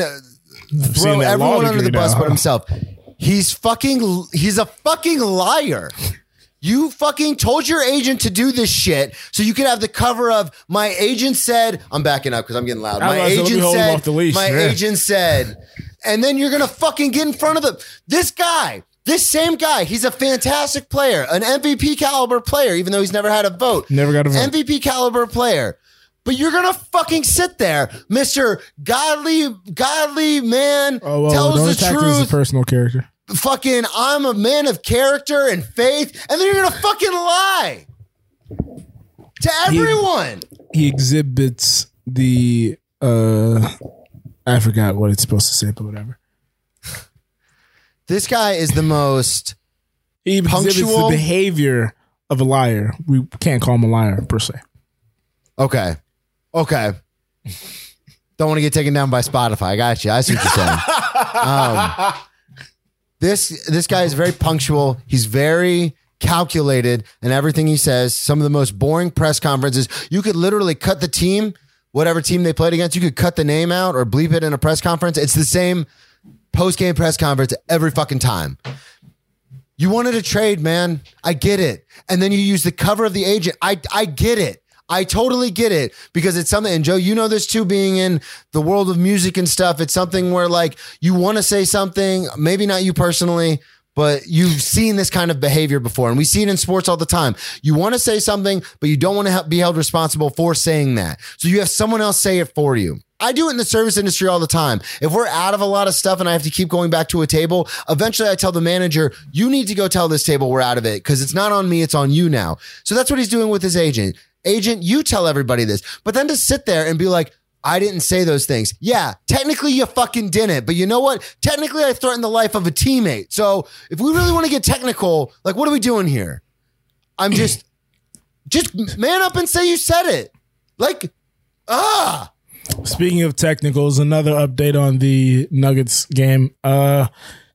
[SPEAKER 2] throw everyone under the
[SPEAKER 1] degree
[SPEAKER 2] bus
[SPEAKER 1] now,
[SPEAKER 2] but himself. He's fucking. He's a fucking liar. You fucking told your agent to do this shit so you could have the cover of my agent said I'm backing up because I'm getting loud. My
[SPEAKER 1] about to say, let me
[SPEAKER 2] agent said
[SPEAKER 1] off the leash.
[SPEAKER 2] my
[SPEAKER 1] Yeah.
[SPEAKER 2] agent said and then you're gonna fucking get in front of the this guy. This same guy, he's a fantastic player, an MVP caliber player, even though he's never had a vote.
[SPEAKER 1] Never got a vote.
[SPEAKER 2] MVP caliber player. But you're gonna fucking sit there, Mister Godly, Godly man
[SPEAKER 1] Oh, well,
[SPEAKER 2] tells the
[SPEAKER 1] attack me as a
[SPEAKER 2] truth.
[SPEAKER 1] personal character.
[SPEAKER 2] Fucking, I'm a man of character and faith, and then you're gonna fucking lie to everyone.
[SPEAKER 1] He exhibits the. uh I forgot what it's supposed to say, but whatever.
[SPEAKER 2] This guy is the most.
[SPEAKER 1] He
[SPEAKER 2] Punctual?
[SPEAKER 1] the behavior of a liar. We can't call him a liar per se.
[SPEAKER 2] Okay, okay. Don't want to get taken down by Spotify. I got you. I see what you're saying. um, this this guy is very punctual. He's very calculated in everything he says. Some of the most boring press conferences. You could literally cut the team, whatever team they played against. You could cut the name out or bleep it in a press conference. It's the same post game press conference every fucking time. You wanted a trade, man. I get it. And then you use the cover of the agent. I I get it. I totally get it because it's something, and Joe, you know this too, being in the world of music and stuff. It's something where like you want to say something, maybe not you personally, but you've seen this kind of behavior before. And we see it in sports all the time. You want to say something, but you don't want to be held responsible for saying that. So you have someone else say it for you. I do it in the service industry all the time. If we're out of a lot of stuff and I have to keep going back to a table, eventually I tell the manager, you need to go tell this table we're out of it because it's not on me, it's on you now. So that's what he's doing with his agent. Agent, you tell everybody this. But then to sit there and be like, I didn't say those things. Yeah, technically you fucking didn't. But you know what? Technically I threatened the life of a teammate. So if we really want to get technical, like what are we doing here? I'm just just man up and say you said it. Like, ah.
[SPEAKER 1] Speaking of technicals, another update on the Nuggets game. Uh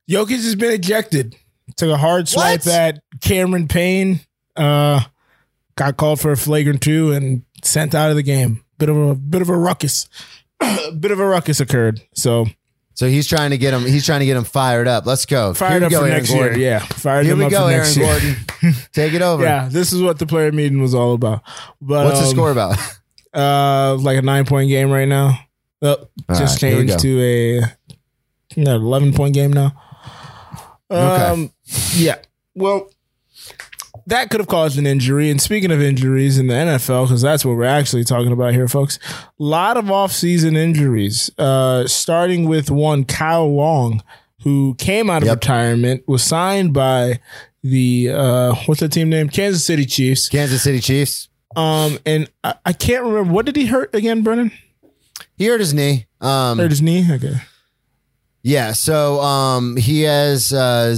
[SPEAKER 1] Jokic has been ejected. Took a hard swipe
[SPEAKER 2] What?
[SPEAKER 1] at Cameron Payne. Uh got called for a flagrant two and sent out of the game. Bit of a bit of a ruckus. bit of a ruckus occurred. So
[SPEAKER 2] So he's trying to get him. He's trying to get him fired up. Let's go.
[SPEAKER 1] fired up
[SPEAKER 2] go,
[SPEAKER 1] for
[SPEAKER 2] Aaron
[SPEAKER 1] next
[SPEAKER 2] Gordon.
[SPEAKER 1] year. Yeah, fired
[SPEAKER 2] Here
[SPEAKER 1] him
[SPEAKER 2] we
[SPEAKER 1] up
[SPEAKER 2] go,
[SPEAKER 1] for
[SPEAKER 2] Aaron
[SPEAKER 1] next year.
[SPEAKER 2] Gordon. Take it over.
[SPEAKER 1] Yeah, this is what the player meeting was all about. But
[SPEAKER 2] What's the
[SPEAKER 1] um,
[SPEAKER 2] score about?
[SPEAKER 1] Uh, like a nine point game right now. Oh, just
[SPEAKER 2] right,
[SPEAKER 1] changed to a no, eleven point game now.
[SPEAKER 2] Okay.
[SPEAKER 1] Um, yeah. Well, that could have caused an injury. And speaking of injuries in the NFL, because that's what we're actually talking about here, folks. A lot of offseason injuries. Uh, starting with one Kyle Long, who came out of
[SPEAKER 2] Yep.
[SPEAKER 1] retirement, was signed by the uh, what's the team name? Kansas City Chiefs.
[SPEAKER 2] Kansas City Chiefs.
[SPEAKER 1] Um, and I, I can't remember what did he hurt again, Brennan?
[SPEAKER 2] He hurt his knee. Um,
[SPEAKER 1] Hurt his knee. Okay.
[SPEAKER 2] yeah. So um, he has. Uh,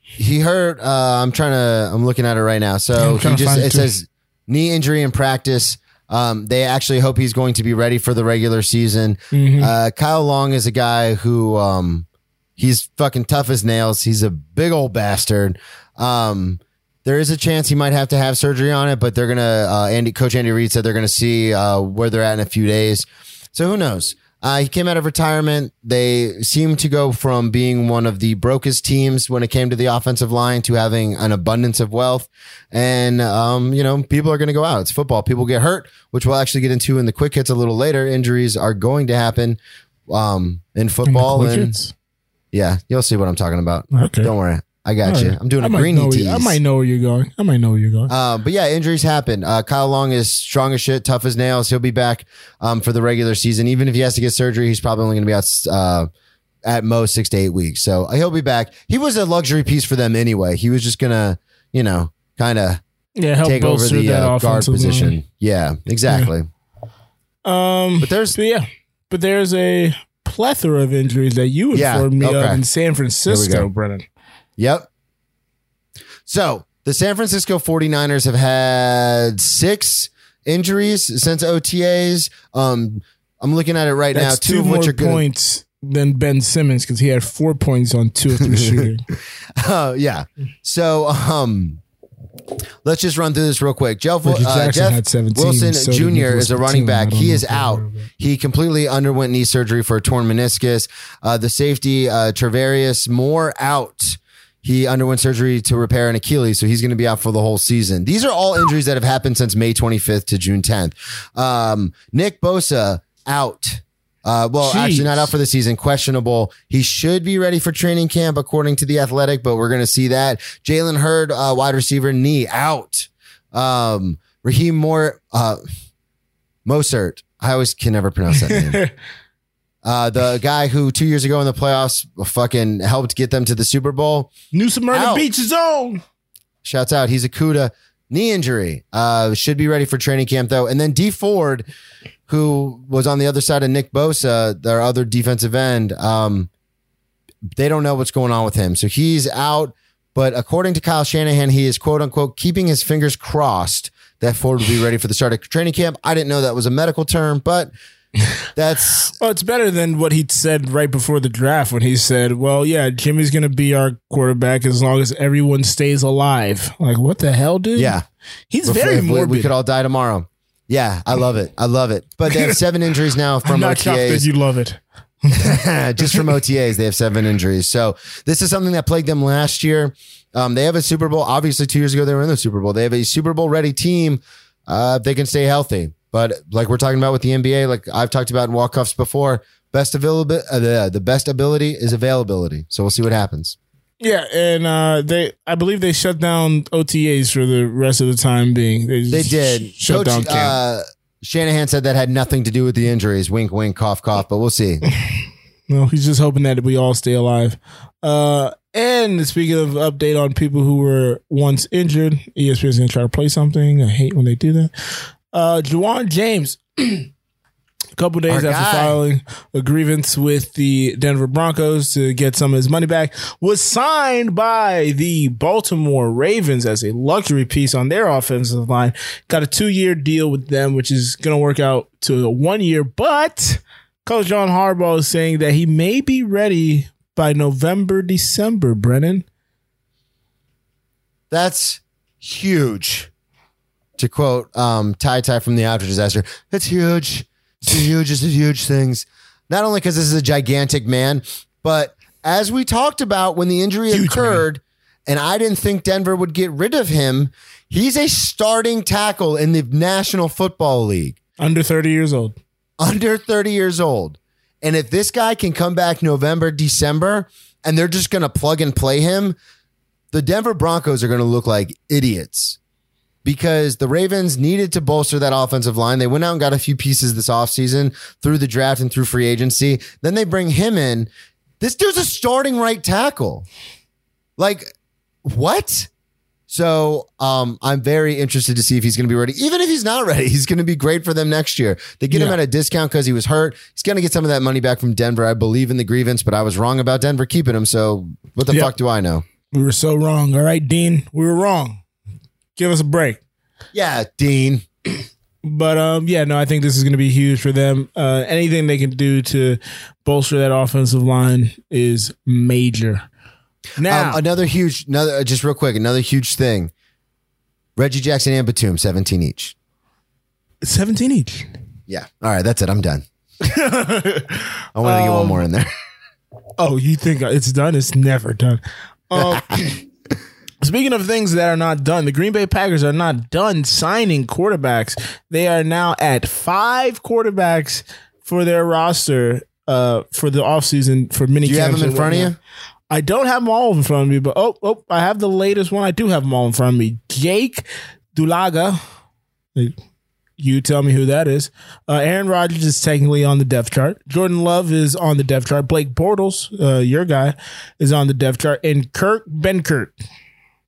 [SPEAKER 2] he hurt. Uh, I'm trying to. I'm looking at it right now. So he just.
[SPEAKER 1] it
[SPEAKER 2] It says knee injury in practice. Um, they actually hope he's going to be ready for the regular season.
[SPEAKER 1] Mm-hmm.
[SPEAKER 2] Uh, Kyle Long is a guy who um, he's fucking tough as nails. He's a big old bastard. Um, there is a chance he might have to have surgery on it, but they're gonna. Uh, Andy, Coach Andy Reid said they're gonna see uh, where they're at in a few days. So who knows? Uh, he came out of retirement. They seem to go from being one of the brokest teams when it came to the offensive line to having an abundance of wealth. And, um, you know, people are going to go out. It's football. People get hurt, which we'll actually get into in the quick hits a little later. Injuries are going to happen um, in football.
[SPEAKER 1] Quick
[SPEAKER 2] And, yeah, you'll see what I'm talking about.
[SPEAKER 1] Okay.
[SPEAKER 2] Don't worry. I got
[SPEAKER 1] All
[SPEAKER 2] you.
[SPEAKER 1] right.
[SPEAKER 2] I'm doing
[SPEAKER 1] I
[SPEAKER 2] a greeny
[SPEAKER 1] know you- I might know where you're going. I might know where you're going.
[SPEAKER 2] Uh, but yeah, injuries happen. Uh, Kyle Long is strong as shit, tough as nails. He'll be back um, for the regular season. Even if he has to get surgery, he's probably only going to be out uh, at most six to eight weeks. So uh, he'll be back. He was a luxury piece for them anyway. He was just going to, you know, kind of
[SPEAKER 1] yeah, help
[SPEAKER 2] take over the
[SPEAKER 1] that
[SPEAKER 2] uh, guard position.
[SPEAKER 1] line.
[SPEAKER 2] Yeah, exactly.
[SPEAKER 1] Um,
[SPEAKER 2] But there's
[SPEAKER 1] but yeah, but there's a plethora of injuries that you
[SPEAKER 2] Yeah,
[SPEAKER 1] informed me of in San Francisco. Brennan.
[SPEAKER 2] Yep. So the San Francisco 49ers have had six injuries since OTAs. Um, I'm looking at it right
[SPEAKER 1] That's
[SPEAKER 2] now, two
[SPEAKER 1] two
[SPEAKER 2] of
[SPEAKER 1] more
[SPEAKER 2] which are
[SPEAKER 1] points than Ben Simmons because he had four points on two or three shooting.
[SPEAKER 2] Oh yeah. So um let's just run through this real quick. Jeff, uh, Jeff
[SPEAKER 1] had 17,
[SPEAKER 2] Wilson
[SPEAKER 1] so
[SPEAKER 2] Jr. Is a running back. He is out.
[SPEAKER 1] of.
[SPEAKER 2] He completely underwent knee surgery for a torn meniscus. Uh, the safety uh, Tarvarius Moore out. He underwent surgery to repair an Achilles, so he's going to be out for the whole season. These are all injuries that have happened since May 25th to June 10th. Um, Nick Bosa out. Uh, well,
[SPEAKER 1] Jeez.
[SPEAKER 2] actually, not out for the season. Questionable. He should be ready for training camp, according to the Athletic, but we're going to see that. Jalen Hurd, uh, wide receiver, knee out. Um, Raheem Moore, uh, Mosert. I always can never pronounce that name. Uh, the guy who two years ago in the playoffs fucking helped get them to the Super Bowl.
[SPEAKER 1] New Smyrna. Beach zone.
[SPEAKER 2] Shouts out. He's a CUDA knee injury. Uh, should be ready for training camp though. And then Dee Ford, who was on the other side of Nick Bosa, their other defensive end. Um, they don't know what's going on with him. So he's out. But according to Kyle Shanahan, he is quote unquote keeping his fingers crossed that Ford will be ready for the start of training camp. I didn't know that was a medical term, but that's
[SPEAKER 1] Well, it's better than what he said right before the draft when he said, "Well, yeah, Jimmy's going to be our quarterback as long as everyone stays alive." Like, what the hell, dude?
[SPEAKER 2] yeah.
[SPEAKER 1] he's
[SPEAKER 2] Before-
[SPEAKER 1] very
[SPEAKER 2] we-
[SPEAKER 1] morbid.
[SPEAKER 2] We could all die tomorrow. Yeah, I love it. I love it. But they have seven injuries now
[SPEAKER 1] I'm
[SPEAKER 2] from
[SPEAKER 1] not
[SPEAKER 2] OTAs.
[SPEAKER 1] you love it.
[SPEAKER 2] just from OTAs, they have seven injuries. So this is something that plagued them last year. Um, they have a Super Bowl. Obviously, two years ago they were in the Super Bowl. They have a Super Bowl ready team. Uh, if they can stay healthy. But like we're talking about with the NBA, like I've talked about in walk-offs before, best availability, uh, the, the best ability is availability. So we'll see what happens.
[SPEAKER 1] Yeah, and uh, they, I believe they shut down OTAs for the rest of the time being. They,
[SPEAKER 2] They did.
[SPEAKER 1] sh- shut
[SPEAKER 2] Coach,
[SPEAKER 1] down camp.
[SPEAKER 2] uh, Shanahan said that had nothing to do with the injuries. Wink, wink, cough, cough. But we'll see.
[SPEAKER 1] No, he's just hoping that we all stay alive. Uh, and speaking of update on people who were once injured, ESPN's gonna try to play something. I hate when they do that. Uh, Ja'Wuan James, a couple days
[SPEAKER 2] Our
[SPEAKER 1] after
[SPEAKER 2] guy.
[SPEAKER 1] filing a grievance with the Denver Broncos to get some of his money back, was signed by the Baltimore Ravens as a luxury piece on their offensive line. Got a two year deal with them, which is gonna work out to a one year, but Coach John Harbaugh is saying that he may be ready by November, December, Brennan.
[SPEAKER 2] That's huge. To quote um, Ty Ty from the After Disaster, it's huge. It's huge. It's huge things. Not only because this is a gigantic man, but as we talked about when the injury
[SPEAKER 1] Huge
[SPEAKER 2] occurred, and I didn't think Denver would get rid of him, he's a starting tackle in the National Football League
[SPEAKER 1] Under 30 years old.
[SPEAKER 2] under 30 years old. And if this guy can come back November, December, and they're just going to plug and play him, the Denver Broncos are going to look like idiots because the Ravens needed to bolster that offensive line. They went out and got a few pieces this offseason through the draft and through free agency. Then they bring him in. This dude's a starting right tackle. Like, what? So um, I'm very interested to see if he's going to be ready. Even if he's not ready, he's going to be great for them next year. They get him at a discount because he was hurt. He's going to get some of that money back from Denver. I believe in the grievance, but I was wrong about Denver keeping him. So what the
[SPEAKER 1] Yeah.
[SPEAKER 2] fuck do I know?
[SPEAKER 1] We were so wrong. All right, Dean, we were wrong. Give us a break.
[SPEAKER 2] Yeah, Dean.
[SPEAKER 1] But um, yeah, no, I think this is going to be huge for them. Uh, anything they can do to bolster that offensive line is major. Now,
[SPEAKER 2] Um, another huge, another uh, just real quick, another huge thing. Reggie Jackson and Batum, 17 each.
[SPEAKER 1] 17 each.
[SPEAKER 2] Yeah. All right, that's it. I'm done. I wanted to get one more in there.
[SPEAKER 1] Oh, you think it's done? It's never done. Um, speaking of things that are not done, the Green Bay Packers are not done signing quarterbacks. They are now at five quarterbacks for their roster uh, for the offseason for mini
[SPEAKER 2] Do you have them in front of you?
[SPEAKER 1] I don't have them all in front of me, but oh, oh, I have the latest one. I do have them all in front of me. Jake Dolegala. You tell me who that is. Uh, Aaron Rodgers is technically on the depth chart. Jordan Love is on the depth chart. Blake Bortles, uh, your guy, is on the depth chart. And Kirk Benkert.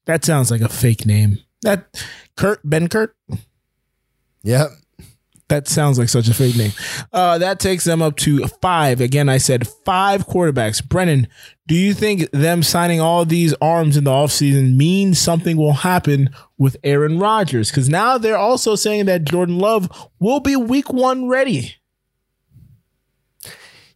[SPEAKER 1] That sounds like a fake name. That Kurt Ben Kurt.
[SPEAKER 2] Yep.
[SPEAKER 1] That sounds like such a fake name. Uh, that takes them up to five. Again, I said five quarterbacks. Brennan, do you think them signing all these arms in the offseason means something will happen with Aaron Rodgers? Because now they're also saying that Jordan Love will be week one ready.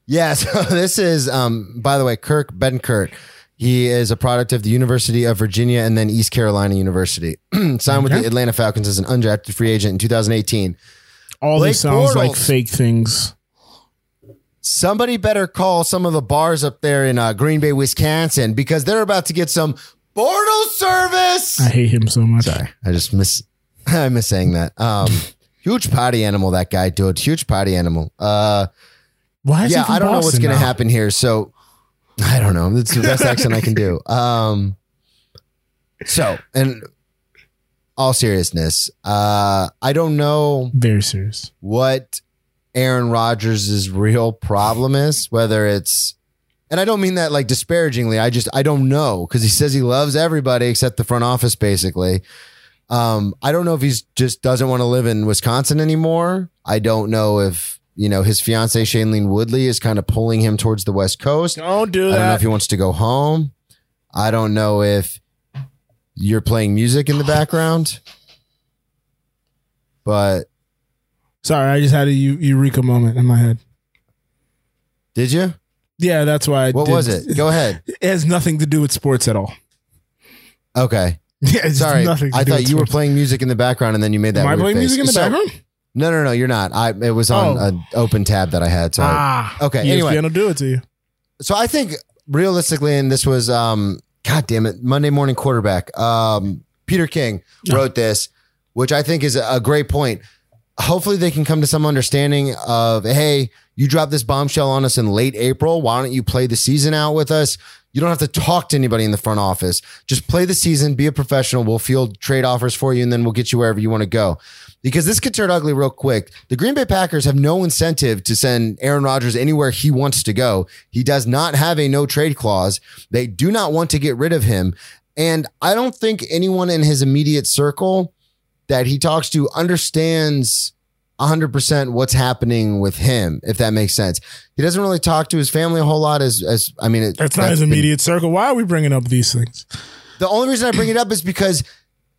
[SPEAKER 2] Yeah, so this is, um, by the way, Kirk Benkert. He is a product of the University of Virginia and then East Carolina University. Signed with the Atlanta Falcons as an undrafted free agent in 2018.
[SPEAKER 1] All
[SPEAKER 2] Blake
[SPEAKER 1] this sounds like fake things.
[SPEAKER 2] Somebody better call some of the bars up there in uh, Green Bay, Wisconsin, because they're about to get some Bortles service.
[SPEAKER 1] I hate him so much.
[SPEAKER 2] Sorry, I just miss I miss saying that. Um, huge potty animal, that guy, dude. Huge potty animal. Uh,
[SPEAKER 1] Why is
[SPEAKER 2] yeah, I don't know what's going to happen here. So I don't know. That's the best accent I can do. Um, so, and all seriousness, uh, I don't know
[SPEAKER 1] Very serious.
[SPEAKER 2] what Aaron Rodgers' real problem is, whether it's, and I don't mean that like disparagingly. I just, I don't know because he says he loves everybody except the front office, basically. Um, I don't know if he's just doesn't want to live in Wisconsin anymore. I don't know if, you know, his fiance, Shailene Woodley, is kind of pulling him towards the West Coast.
[SPEAKER 1] Don't do
[SPEAKER 2] I don't know if he wants to go home. I don't know if you're playing music in the background. But
[SPEAKER 1] Sorry, I just had a Eu- eureka moment in my head.
[SPEAKER 2] did you?
[SPEAKER 1] Yeah, that's why. I
[SPEAKER 2] What
[SPEAKER 1] did-
[SPEAKER 2] was it? Go ahead.
[SPEAKER 1] It has nothing to do with sports at all.
[SPEAKER 2] Okay.
[SPEAKER 1] Yeah, it's
[SPEAKER 2] Sorry.
[SPEAKER 1] nothing. To
[SPEAKER 2] I
[SPEAKER 1] do
[SPEAKER 2] thought
[SPEAKER 1] with
[SPEAKER 2] you were
[SPEAKER 1] sports.
[SPEAKER 2] playing music in the background and then you made that
[SPEAKER 1] Am I
[SPEAKER 2] weird
[SPEAKER 1] playing
[SPEAKER 2] face.
[SPEAKER 1] music in the
[SPEAKER 2] So-
[SPEAKER 1] background?
[SPEAKER 2] No, no, no, you're not. I it was on
[SPEAKER 1] Oh.
[SPEAKER 2] an open tab that I had. So
[SPEAKER 1] Ah,
[SPEAKER 2] okay.
[SPEAKER 1] ESPN
[SPEAKER 2] Anyway,
[SPEAKER 1] will do it to you.
[SPEAKER 2] so I think realistically, and this was um, God damn it, Monday morning quarterback. Um, Peter King wrote this, which I think is a great point. Hopefully, they can come to some understanding of, hey, you dropped this bombshell on us in late April. Why don't you play the season out with us? You don't have to talk to anybody in the front office. Just play the season, be a professional. We'll field trade offers for you, and then we'll get you wherever you want to go. Because this could turn ugly real quick. The Green Bay Packers have no incentive to send Aaron Rodgers anywhere he wants to go. He does not have a no trade clause. They do not want to get rid of him. And I don't think anyone in his immediate circle that he talks to understands 100% what's happening with him, if that makes sense. He doesn't really talk to his family a whole lot as, as I mean, it,
[SPEAKER 1] That's not his
[SPEAKER 2] been-
[SPEAKER 1] immediate circle. Why are we bringing up these things?
[SPEAKER 2] the only reason I bring it up is because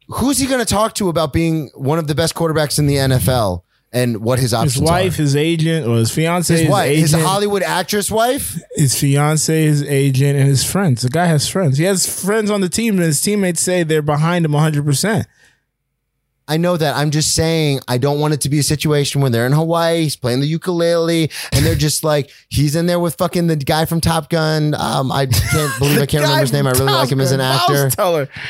[SPEAKER 2] who's he going to talk to about being one of the best quarterbacks in the NFL and what his options
[SPEAKER 1] His wife,
[SPEAKER 2] are?
[SPEAKER 1] his agent, or his fiance,
[SPEAKER 2] His
[SPEAKER 1] his,
[SPEAKER 2] wife, his Hollywood actress wife.
[SPEAKER 1] his fiance, his agent, and his friends. The guy has friends. He has friends on the team, and his teammates say they're behind him 100. percent
[SPEAKER 2] I know that. I'm just saying I don't want it to be a situation where they're in Hawaii, he's playing the ukulele, and they're just like he's in there with fucking the guy from Top Gun. Um, I can't believe I can't remember his name. I really like him as an actor.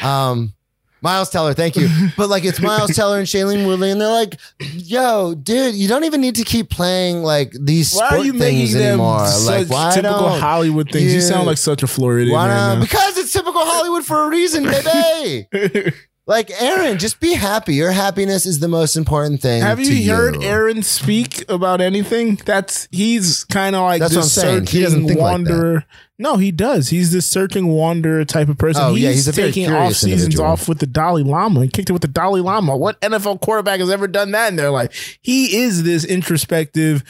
[SPEAKER 2] Um, Miles Teller, thank you. But like it's Miles Teller and Shailene Woodley, and they're like, "Yo, dude, you don't even need to keep playing like these
[SPEAKER 1] Why
[SPEAKER 2] sport
[SPEAKER 1] are you
[SPEAKER 2] things
[SPEAKER 1] making them
[SPEAKER 2] anymore.
[SPEAKER 1] such
[SPEAKER 2] Like, why
[SPEAKER 1] typical
[SPEAKER 2] don't
[SPEAKER 1] Hollywood things? You
[SPEAKER 2] you-
[SPEAKER 1] sound like such a Floridian
[SPEAKER 2] Why
[SPEAKER 1] right
[SPEAKER 2] not?
[SPEAKER 1] now.
[SPEAKER 2] Because it's typical Hollywood for a reason, baby. like Aaron, just be happy. Your happiness is the most important thing.
[SPEAKER 1] Have
[SPEAKER 2] to
[SPEAKER 1] you heard Aaron speak about anything? That's he's kind of like
[SPEAKER 2] That's
[SPEAKER 1] this
[SPEAKER 2] what I'm saying. He doesn't think like that.
[SPEAKER 1] no, he does. He's this searching wanderer type of person.
[SPEAKER 2] Oh,
[SPEAKER 1] he's,
[SPEAKER 2] yeah, he's
[SPEAKER 1] taking off seasons
[SPEAKER 2] individual.
[SPEAKER 1] off with the Dalai Lama. He kicked it with the Dalai Lama. What NFL quarterback has ever done that in their life? He is this introspective,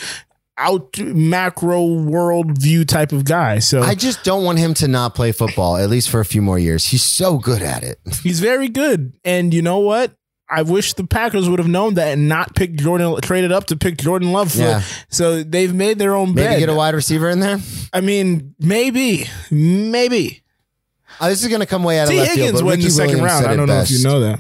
[SPEAKER 1] out macro world view type of guy. So
[SPEAKER 2] I just don't want him to not play football at least for a few more years. He's so good at it.
[SPEAKER 1] He's very good. And you know what? I wish the Packers would have known that and not picked Jordan, traded up to pick Jordan Love. For,
[SPEAKER 2] Yeah.
[SPEAKER 1] So they've made their own
[SPEAKER 2] Maybe
[SPEAKER 1] bed.
[SPEAKER 2] get a wide receiver in there.
[SPEAKER 1] I mean, maybe, maybe.
[SPEAKER 2] Uh, this is going to come way out of
[SPEAKER 1] T.
[SPEAKER 2] left field. But
[SPEAKER 1] went in the second
[SPEAKER 2] Williams
[SPEAKER 1] round. I don't know if you know that.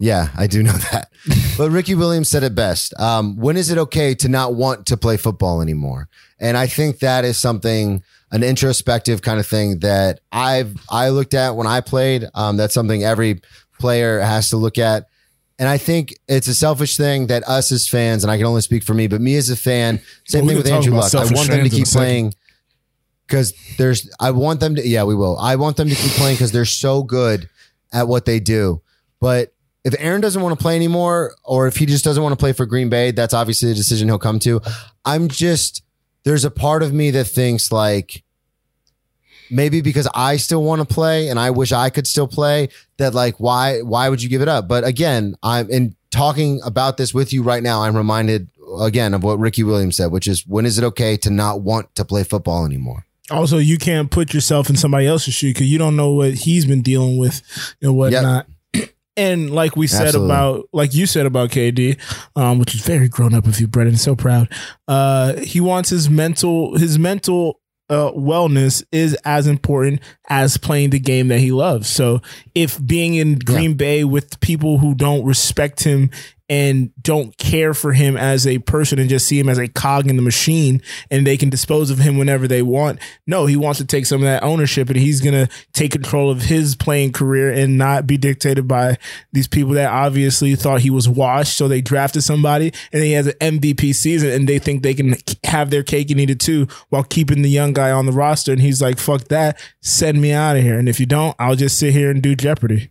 [SPEAKER 2] Yeah, I do know that. but Ricky Williams said it best. Um, when is it okay to not want to play football anymore? And I think that is something, an introspective kind of thing that I've I looked at when I played. Um, that's something every player has to look at. And I think it's a selfish thing that us as fans, and I can only speak for me, but me as a fan, same
[SPEAKER 1] Well,
[SPEAKER 2] thing with Andrew Luck. I want them to
[SPEAKER 1] fans in a
[SPEAKER 2] keep playing because there's I want them to yeah we will I want them to keep playing because they're so good at what they do. But if Aaron doesn't want to play anymore, or if he just doesn't want to play for Green Bay, that's obviously a decision he'll come to. I'm just there's a part of me that thinks like maybe because I still want to play and I wish I could still play that like why why would you give it up? But again, I'm in talking about this with you right now, I'm reminded again of what Ricky Williams said, which is when is it okay to not want to play football anymore?
[SPEAKER 1] Also, you can't put yourself in somebody else's shoe because you don't know what he's been dealing with and whatnot. And like we said
[SPEAKER 2] Absolutely.
[SPEAKER 1] about, like you said about KD, um, which is very grown up of you, Brendan. So proud. Uh, he wants his mental, his mental uh, wellness is as important as playing the game that he loves. So if being in Green Bay with people who don't respect him and don't care for him as a person and just see him as a cog in the machine and they can dispose of him whenever they want. No, he wants to take some of that ownership and he's going to take control of his playing career and not be dictated by these people that obviously thought he was washed. So they drafted somebody and he has an MVP season and they think they can have their cake and eat it too while keeping the young guy on the roster. And he's like, fuck that. Send me out of here. And if you don't, I'll just sit here and do Jeopardy.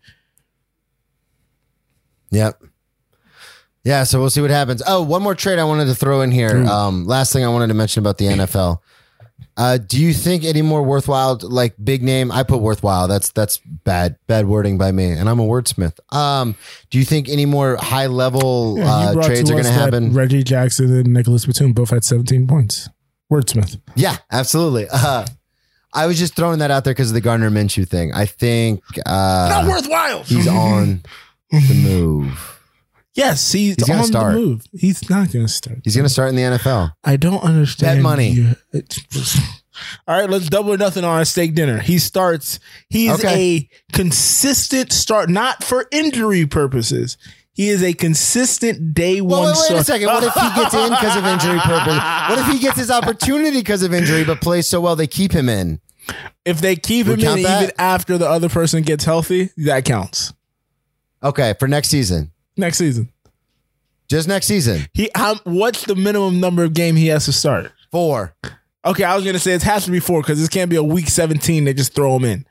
[SPEAKER 2] Yep. Yeah, so we'll see what happens. Oh, one more trade I wanted to throw in here. Um, last thing I wanted to mention about the NFL. Uh, do you think any more worthwhile, like big name? I put worthwhile. That's that's bad, bad wording by me, and I'm a wordsmith. Um, do you think any more high level
[SPEAKER 1] Yeah, you
[SPEAKER 2] uh,
[SPEAKER 1] brought
[SPEAKER 2] trades
[SPEAKER 1] to
[SPEAKER 2] are going
[SPEAKER 1] us
[SPEAKER 2] to
[SPEAKER 1] that
[SPEAKER 2] happen?
[SPEAKER 1] Reggie Jackson and Nicolas Batum both had 17 points. Wordsmith.
[SPEAKER 2] Yeah, absolutely. Uh, I was just throwing that out there because of the Gardner Minshew thing. I think uh,
[SPEAKER 1] Not worthwhile.
[SPEAKER 2] he's on the move.
[SPEAKER 1] Yes, he's,
[SPEAKER 2] He's gonna
[SPEAKER 1] on
[SPEAKER 2] start.
[SPEAKER 1] the move. He's not going to start.
[SPEAKER 2] He's going to start in the NFL.
[SPEAKER 1] I don't understand.
[SPEAKER 2] Bet money.
[SPEAKER 1] you. All right, let's double or nothing on a steak dinner. He starts. He's
[SPEAKER 2] Okay.
[SPEAKER 1] a consistent start, not for injury purposes. He is a consistent day
[SPEAKER 2] Well,
[SPEAKER 1] one.
[SPEAKER 2] wait, wait a second. What if he gets in because of injury purpose? What if he gets his opportunity because of injury, but plays so well they keep him in?
[SPEAKER 1] If they keep
[SPEAKER 2] We
[SPEAKER 1] him in
[SPEAKER 2] that?
[SPEAKER 1] even after the other person gets healthy, that counts.
[SPEAKER 2] Okay, for next season,
[SPEAKER 1] Next season,
[SPEAKER 2] just next season,
[SPEAKER 1] he how, what's the minimum number of game he has to start?
[SPEAKER 2] four.
[SPEAKER 1] Okay, I was gonna say it has to be four because this can't be a week seventeen. They just throw him in.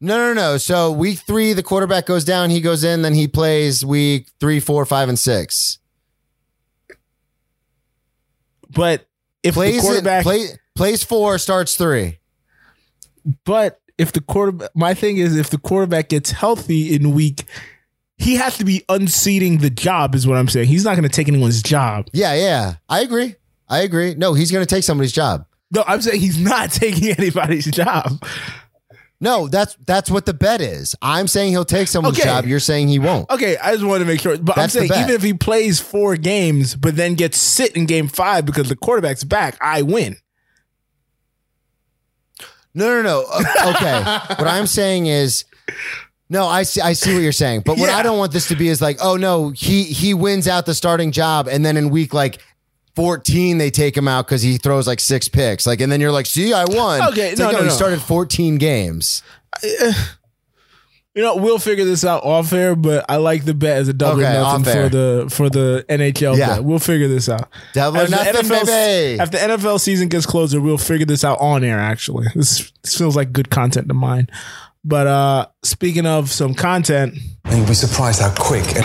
[SPEAKER 2] No, no, no. So week three, the quarterback goes down, he goes in, then he plays week three, four, five, and six.
[SPEAKER 1] But if
[SPEAKER 2] Plays
[SPEAKER 1] the
[SPEAKER 2] it-
[SPEAKER 1] quarterback,
[SPEAKER 2] play, plays four, starts three.
[SPEAKER 1] but if the quarterback, my thing is if the quarterback gets healthy in week, he has to be unseating the job. Is what I'm saying. He's not gonna take anyone's job.
[SPEAKER 2] Yeah, yeah. I agree. I agree. No, he's going to take somebody's job.
[SPEAKER 1] No, I'm saying he's not taking anybody's job.
[SPEAKER 2] No, that's that's what the bet is. I'm saying he'll take someone's
[SPEAKER 1] Okay.
[SPEAKER 2] job. You're saying he won't.
[SPEAKER 1] Okay, I just wanted to make sure. But
[SPEAKER 2] That's
[SPEAKER 1] I'm saying even if he plays four games, but then gets sit in game five because the quarterback's back, I win.
[SPEAKER 2] No, no, no. Okay. what I'm saying is, no, I see. I see what you're saying. But what
[SPEAKER 1] Yeah.
[SPEAKER 2] I don't want this to be is like, oh no, he he wins out the starting job, and then in week like 14 they take him out because he throws like six picks. Like, and then you're like, see, I won.
[SPEAKER 1] Okay,
[SPEAKER 2] It's
[SPEAKER 1] no,
[SPEAKER 2] like,
[SPEAKER 1] no,
[SPEAKER 2] he
[SPEAKER 1] no.
[SPEAKER 2] started 14 games.
[SPEAKER 1] Eh, you know, we'll figure this out off air, but I like the bet as a double
[SPEAKER 2] Okay,
[SPEAKER 1] nothing for the for the NHL.
[SPEAKER 2] Yeah.
[SPEAKER 1] bet. We'll figure this out.
[SPEAKER 2] Double
[SPEAKER 1] the
[SPEAKER 2] nothing,
[SPEAKER 1] NFL
[SPEAKER 2] baby.
[SPEAKER 1] NFL season gets closer, we'll figure this out on air. Actually, this, this feels like good content to mine. But uh speaking of some content,
[SPEAKER 4] And you'll be surprised how quick and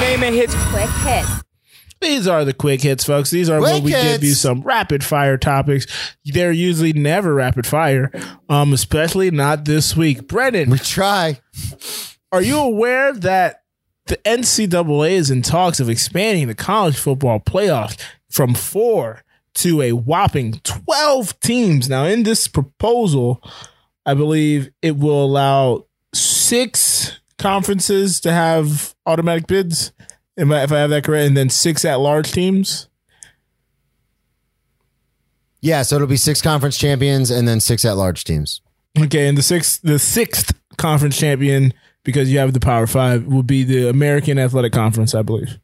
[SPEAKER 5] Naaman hits
[SPEAKER 6] Quick hits.
[SPEAKER 1] These are the quick hits, folks. These are where
[SPEAKER 2] Quick
[SPEAKER 1] we give you some rapid fire topics. They're usually never rapid fire, um, especially not this week. Brennan,
[SPEAKER 2] We try.
[SPEAKER 1] are you aware that the NCAA is in talks of expanding the college football playoffs from four to a whopping 12 teams? Now, in this proposal, I believe it will allow six conferences to have automatic bids. I- If I have that correct, and then six at large teams.
[SPEAKER 2] Yeah, so it'll be six conference champions and then six at large teams.
[SPEAKER 1] Okay, and the sixth, the sixth conference champion, because you have the Power Five, will be the American Athletic Conference, I believe.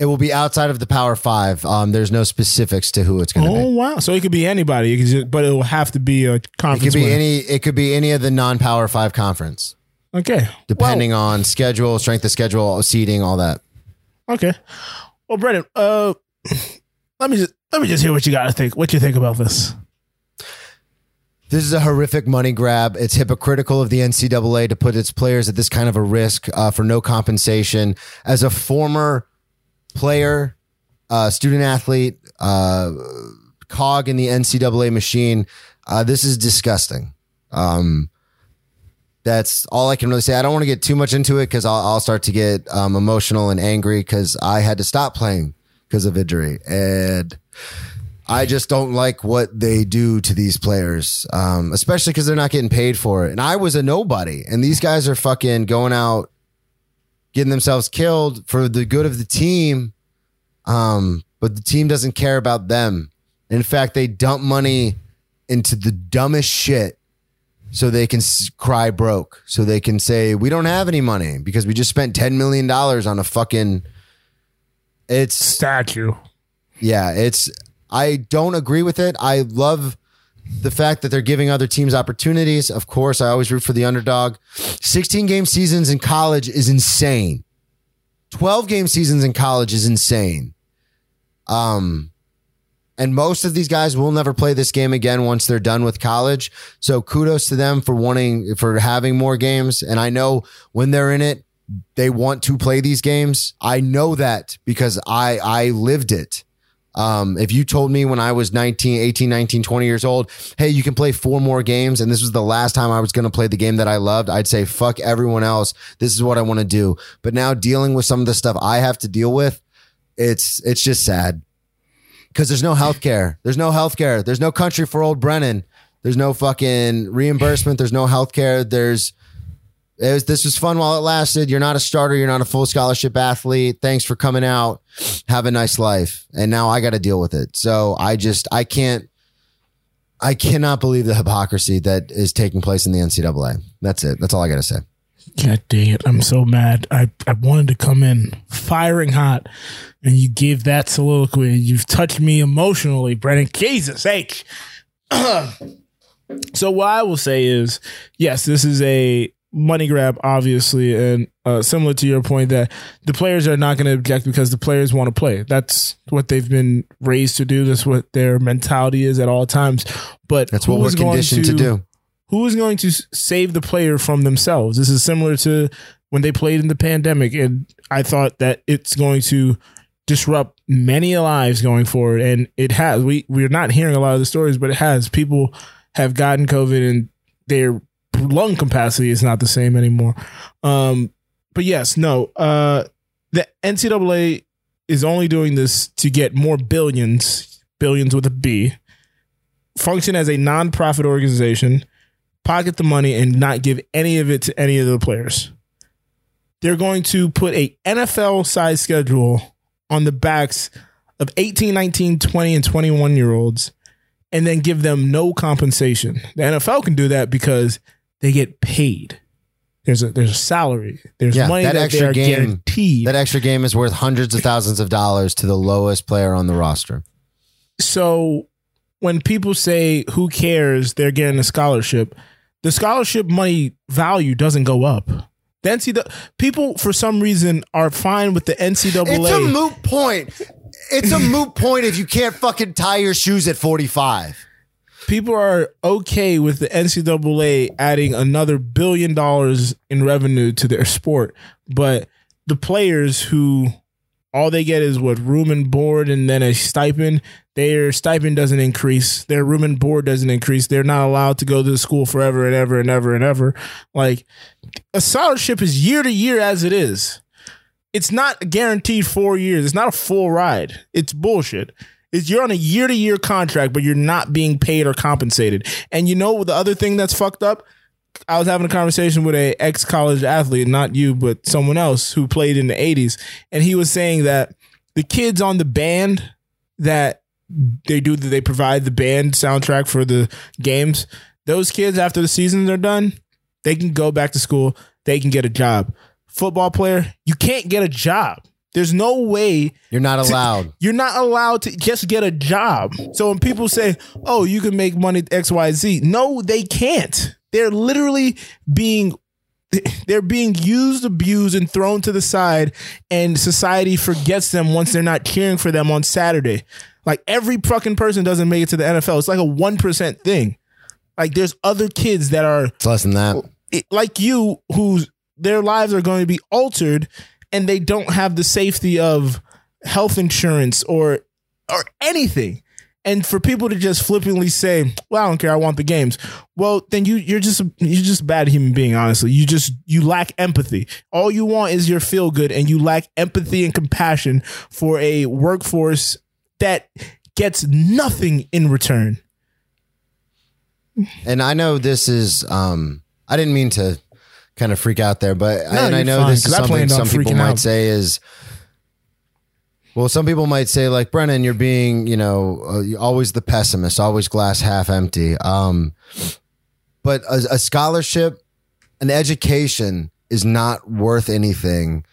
[SPEAKER 2] It will be outside of the Power Five. Um, there's no specifics to who it's going to be.
[SPEAKER 1] Oh wow! So it could be anybody, it could just, but it will have to be a
[SPEAKER 2] It
[SPEAKER 1] conference.
[SPEAKER 2] could be
[SPEAKER 1] winner.
[SPEAKER 2] any. It could be any of the non-Power Five conference,
[SPEAKER 1] Okay,
[SPEAKER 2] depending on schedule, strength of schedule, seating, all that.
[SPEAKER 1] Well, okay. Well, Brendan, uh, let me just let me just hear what you got to think. What you think about this?
[SPEAKER 2] This is a horrific money grab. It's hypocritical of the NCAA to put its players at this kind of a risk uh, for no compensation. As a former player, uh, student athlete, uh, cog in the NCAA machine, uh, this is disgusting. Um, that's all I can really say. I don't want to get too much into it because I'll, I'll start to get um, emotional and angry because I had to stop playing because of injury. And I just don't like what they do to these players, um, especially because they're not getting paid for it. And I was a nobody, and these guys are fucking going out, getting themselves killed for the good of the team. Um, but the team doesn't care about them. In fact, they dump money into the dumbest shit so they can s- cry broke, so they can say we don't have any money because we just spent ten million dollars on a fucking. It's
[SPEAKER 1] Statue.
[SPEAKER 2] yeah, it's I don't agree with it. I love the fact that they're giving other teams opportunities. Of course, I always root for the underdog. 16 game seasons in college is insane. 12 game seasons in college is insane. Um and most of these guys will never play this game again once they're done with college. So kudos to them for wanting for having more games and I know when they're in it they want to play these games. I know that because I I lived it. Um, if you told me when I was 19, 18, 19, 20 years old, hey, you can play four more games and this was the last time I was going to play the game that I loved, I'd say, fuck everyone else. This is what I want to do. But now dealing with some of the stuff I have to deal with, it's, it's just sad because there's no health care. There's no health care. There's no country for old Brennan. There's no fucking reimbursement. There's no health care. There's, was, this was fun while it lasted. You're not a starter. You're not a full scholarship athlete. Thanks for coming out. Have a nice life. And now I got to deal with it. So I just, I can't, I cannot believe the hypocrisy that is taking place in the NCAA. That's it. That's all I got to say.
[SPEAKER 1] God dang it. I'm so mad. I, I wanted to come in firing hot and you gave that soliloquy. You've touched me emotionally, Brennan. Jesus H. so what I will say is, yes, this is a money grab, obviously, and uh, similar to your point that the players are not going to object because the players want to play. That's what they've been raised to do. That's what their mentality is at all times. But
[SPEAKER 2] That's what we're
[SPEAKER 1] going
[SPEAKER 2] conditioned to do.
[SPEAKER 1] who is going to save the player from themselves? This is similar to when they played in the pandemic, and I thought that it's going to disrupt many lives going forward, and it has. We we're not hearing a lot of the stories, but it has. People have gotten COVID, and their lung capacity is not the same anymore. Um, but yes, no. Uh, the NCAA is only doing this to get more billions, billions with a B, function as a nonprofit organization, pocket the money, and not give any of it to any of the players. They're going to put a NFL size schedule on the backs of 18, 19, 20, and 21 year olds and then give them no compensation. The NFL can do that because they get paid. There's a there's a salary. There's
[SPEAKER 2] Yeah,
[SPEAKER 1] money
[SPEAKER 2] that
[SPEAKER 1] that, they
[SPEAKER 2] extra
[SPEAKER 1] are
[SPEAKER 2] game-
[SPEAKER 1] guaranteed.
[SPEAKER 2] That extra game is worth hundreds of thousands of dollars to the lowest player on the roster.
[SPEAKER 1] so when people say who cares they're getting a scholarship the scholarship money value doesn't go up the NCAA, people for some reason are fine with the ncaa
[SPEAKER 2] It's a moot point. It's a moot point if you can't fucking tie your shoes at 45.
[SPEAKER 1] People are okay with the ncaa adding another billion dollars in revenue to their sport but the players who all they get is what room and board and then a stipend. Their stipend doesn't increase. Their room and board doesn't increase. They're not allowed to go to the school forever and ever and ever and ever. Like a scholarship is year to year as it is. It's not guaranteed four years. It's not a full ride. It's bullshit. It's you're on a year to year contract, but you're not being paid or compensated. And you know the other thing that's fucked up? I was having a conversation with a ex college athlete, not you, but someone else who played in the 80s. And he was saying that the kids on the band that they do, that they provide the band soundtrack for the games, those kids, after the seasons are done, they can go back to school, they can get a job. Football player, you can't get a job. There's no way
[SPEAKER 2] You're not allowed.
[SPEAKER 1] you're not allowed to just get a job. So when people say, "Oh, you can make money X Y Z," no, they can't. They're literally being they're being used, abused, and thrown to the side, and society forgets them once they're not cheering for them on Saturday. Like every fucking person doesn't make it to the NFL. It's like a one percent thing. Like there's other kids that are
[SPEAKER 2] It's less than that.
[SPEAKER 1] like you whose their lives are going to be altered and they don't have the safety of health insurance or or anything. And for people to just flippantly say well i don't care i want the games. Well then you you're just you're just a bad human being honestly. You just you lack empathy. All you want is your feel good and you lack empathy and compassion for a workforce that gets nothing in return.
[SPEAKER 2] And I know this is um I didn't mean to kind of freak out there, but
[SPEAKER 1] No,
[SPEAKER 2] and I know
[SPEAKER 1] fine,
[SPEAKER 2] this is
[SPEAKER 1] I
[SPEAKER 2] something some people might
[SPEAKER 1] out.
[SPEAKER 2] say is well, some people might say like Brennan, you're being, you know, uh, always the pessimist, always glass half empty. Um, but a, a scholarship, an education is not worth anything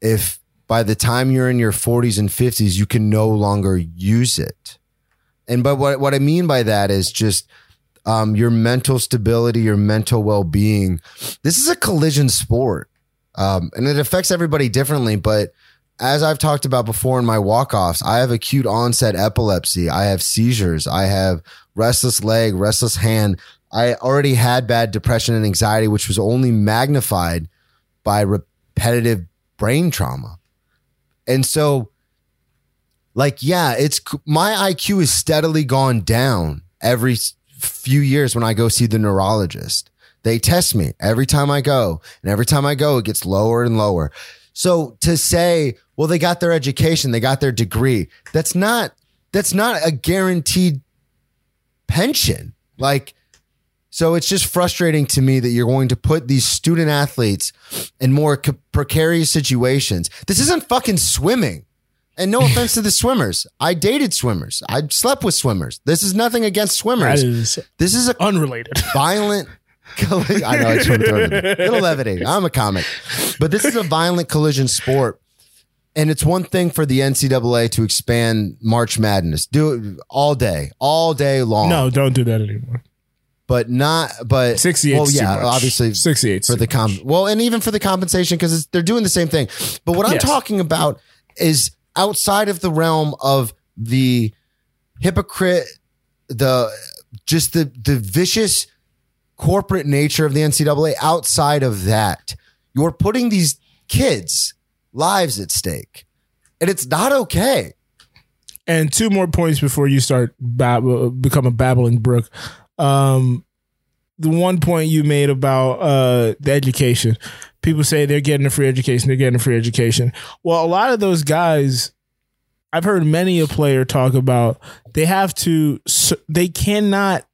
[SPEAKER 2] if by the time you're in your 40s and 50s you can no longer use it. And but what what I mean by that is just um, your mental stability, your mental well being. This is a collision sport, um, and it affects everybody differently. But as I've talked about before in my walk offs, I have acute onset epilepsy. I have seizures. I have restless leg, restless hand. I already had bad depression and anxiety, which was only magnified by repetitive brain trauma. And so, like, yeah, it's my IQ is steadily gone down every few years when I go see the neurologist. They test me every time I go, and every time I go, it gets lower and lower. So to say, well, they got their education, they got their degree, that's not that's not a guaranteed pension. Like, so it's just frustrating to me that you're going to put these student athletes in more precarious situations. This isn't fucking swimming. And no offense to the swimmers. I dated swimmers. I slept with swimmers. This is nothing against swimmers.
[SPEAKER 1] is
[SPEAKER 2] This is a
[SPEAKER 1] unrelated
[SPEAKER 2] violent colli- I know it's from little levity. I'm a comic, but this is a violent collision sport, and it's one thing for the NCAA to expand March Madness, do it all day, all day long.
[SPEAKER 1] No, don't do that anymore.
[SPEAKER 2] but not. But
[SPEAKER 1] 68
[SPEAKER 2] Well, yeah, obviously
[SPEAKER 1] 68
[SPEAKER 2] for the comp. Well, and even for the compensation because they're doing the same thing. But what I'm talking about is outside of the realm of the hypocrite, the just the the vicious corporate nature of the NCAA. Outside of that, you're putting these kids' lives at stake, and it's not okay.
[SPEAKER 1] And two more points before you start bab- become a babbling brook. Um, the one point you made about uh, the education, people say they're getting a free education, they're getting a free education. Well, a lot of those guys, I've heard many a player talk about they have to, they cannot,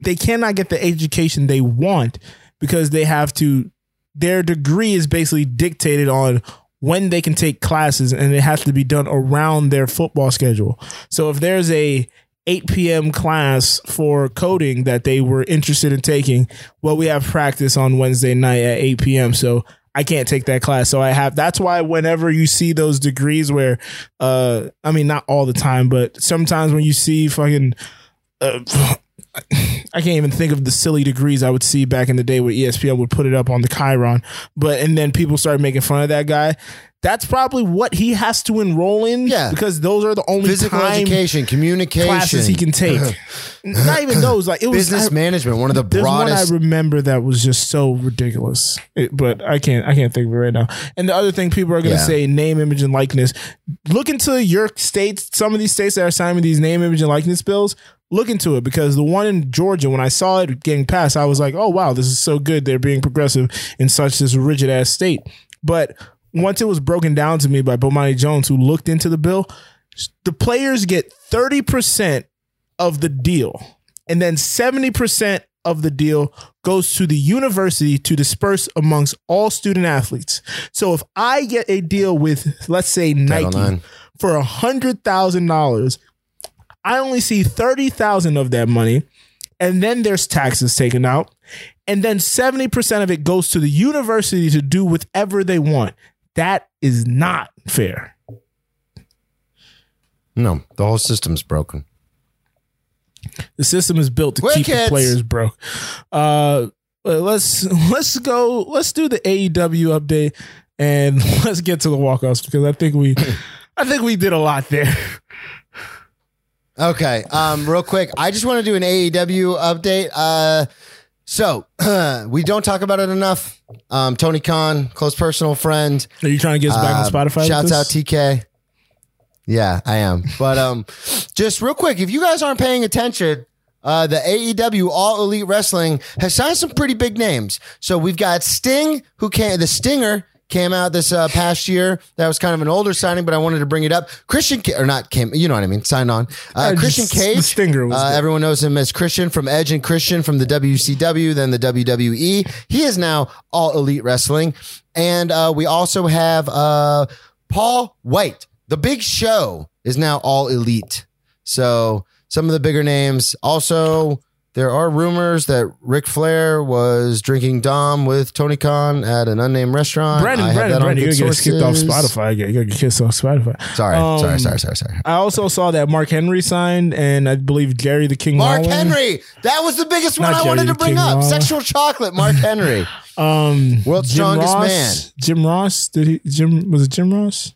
[SPEAKER 1] they cannot get the education they want because they have to. Their degree is basically dictated on when they can take classes and it has to be done around their football schedule. So if there's a 8 p.m. class for coding that they were interested in taking, well, we have practice on Wednesday night at 8 p.m. So I can't take that class. So I have that's why whenever you see those degrees where uh I mean not all the time, but sometimes when you see fucking uh, I can't even think of the silly degrees I would see back in the day where ESPN would put it up on the Chiron. But and then people started making fun of that guy. That's probably what he has to enroll in.
[SPEAKER 2] Yeah.
[SPEAKER 1] Because those are the only
[SPEAKER 2] Physical education, communication,
[SPEAKER 1] classes he can take. Not even those. Like it was
[SPEAKER 2] business
[SPEAKER 1] I-
[SPEAKER 2] management. One of the broadest.
[SPEAKER 1] one I remember that was just so ridiculous, It- but I can't I can't think of it right now. And the other thing people are going to
[SPEAKER 2] Yeah.
[SPEAKER 1] say name, image, and likeness. Look into your states. Some of these states that are signing these name, image, and likeness bills. Look into it because the one in Georgia, when I saw it getting passed, I was like, "Oh wow, this is so good. They're being progressive in such this rigid ass state." But once it was broken down to me by Bomani Jones, who looked into the bill, the players get thirty percent of the deal, and then seventy percent of the deal goes to the university to disperse amongst all student athletes. So if I get a deal with, let's say, Nike for a hundred thousand dollars, I only see thirty thousand of that money, and then there's taxes taken out, and then seventy percent of it goes to the university to do whatever they want. That is not fair.
[SPEAKER 2] no, the whole system's broken.
[SPEAKER 1] The system is built to keep the players broke. Uh, let's let's go. Let's do the AEW update and let's get to the walkouts because I think we, I think we did a lot there.
[SPEAKER 2] Okay. Um, real quick, I just want to do an AEW update. Uh, so we don't talk about it enough. Um, Tony Khan, close personal friend.
[SPEAKER 1] Are you trying to get us back on
[SPEAKER 2] Uh,
[SPEAKER 1] Spotify?
[SPEAKER 2] Shouts out TK. Yeah, I am. But um, just real quick, if you guys aren't paying attention, uh, the AEW All Elite Wrestling has signed some pretty big names. So we've got Sting, who came, the Stinger came out this uh, past year. That was kind of an older signing, but I wanted to bring it up. Christian, or not came, you know what I mean? Signed on. Uh,
[SPEAKER 1] Uh,
[SPEAKER 2] Christian
[SPEAKER 1] just-
[SPEAKER 2] Cage.
[SPEAKER 1] Stinger
[SPEAKER 2] uh, everyone knows him as Christian from Edge and Christian from the WCW, then the WWE. He is now All Elite Wrestling. And uh, we also have uh, Paul White. The big show is now All Elite. So some of the bigger names. Also, there are rumors that Ric Flair was drinking Dom with Tony Khan at an unnamed restaurant.
[SPEAKER 1] Brandon,
[SPEAKER 2] I
[SPEAKER 1] Brandon, Brandon, you're gonna get skipped off. Spotify. You're gonna get kicked off Spotify.
[SPEAKER 2] Sorry,
[SPEAKER 1] Um,
[SPEAKER 2] sorry, sorry, sorry, sorry.
[SPEAKER 1] I also saw that Mark Henry signed, and I believe Jerry the King.
[SPEAKER 2] Mark
[SPEAKER 1] Lawler.
[SPEAKER 2] Henry. That was the biggest one
[SPEAKER 1] Not
[SPEAKER 2] I wanted to bring
[SPEAKER 1] King
[SPEAKER 2] up.
[SPEAKER 1] Lawler.
[SPEAKER 2] Sexual chocolate, Mark Henry.
[SPEAKER 1] Um,
[SPEAKER 2] World's
[SPEAKER 1] Jim
[SPEAKER 2] strongest
[SPEAKER 1] Ross,
[SPEAKER 2] man.
[SPEAKER 1] Jim Ross. Did he? Jim was it Jim Ross?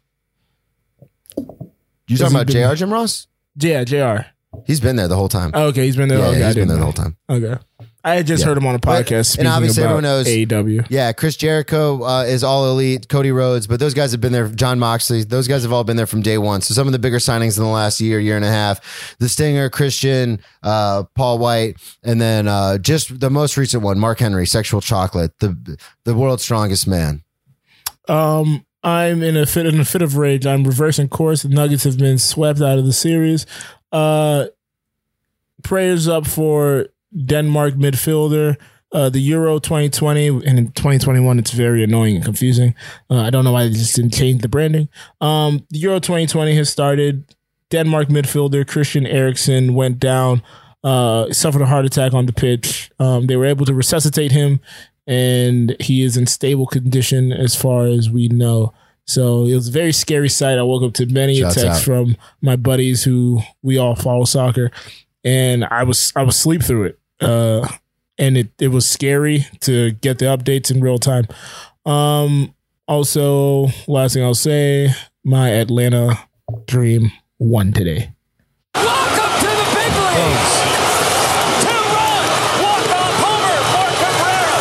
[SPEAKER 2] You talking about JR Jim Ross?
[SPEAKER 1] Yeah, Jr.
[SPEAKER 2] He's been there the whole time.
[SPEAKER 1] Okay, he's been there.
[SPEAKER 2] yeah,
[SPEAKER 1] okay,
[SPEAKER 2] he's been there the whole time.
[SPEAKER 1] Okay, I had just
[SPEAKER 2] Yeah.
[SPEAKER 1] heard him on a
[SPEAKER 2] But-
[SPEAKER 1] podcast.
[SPEAKER 2] and obviously
[SPEAKER 1] about
[SPEAKER 2] everyone knows-
[SPEAKER 1] AEW.
[SPEAKER 2] Yeah, Chris Jericho uh, is all elite. Cody Rhodes, but those guys have been there. Jon Moxley, those guys have all been there from day one. So some of the bigger signings in the last year, year and a half, the Stinger, Christian, uh, Paul White, and then uh, just the most recent one, Mark Henry, Sexual Chocolate, the the world's strongest man.
[SPEAKER 1] Um, I'm in a fit in a fit of rage. I'm reversing course. The Nuggets have been swept out of the series. Uh, prayers up for Denmark midfielder. Uh, the Euro 2020 and in 2021, it's very annoying and confusing. Uh, I don't know why they just didn't change the branding. Um, the Euro 2020 has started. Denmark midfielder Christian Eriksen went down uh, suffered a heart attack on the pitch. Um, they were able to resuscitate him, and he is in stable condition as far as we know. So it was a very scary sight. I woke up to many
[SPEAKER 2] Shouts
[SPEAKER 1] texts
[SPEAKER 2] out.
[SPEAKER 1] from my buddies who we all follow soccer, and I was I was sleep through it. Uh, and it, it was scary to get the updates in real time. Um, also, last thing I'll say, my Atlanta dream won today.
[SPEAKER 5] Welcome to the big leagues. Two-run walk-off homer for Cabrera.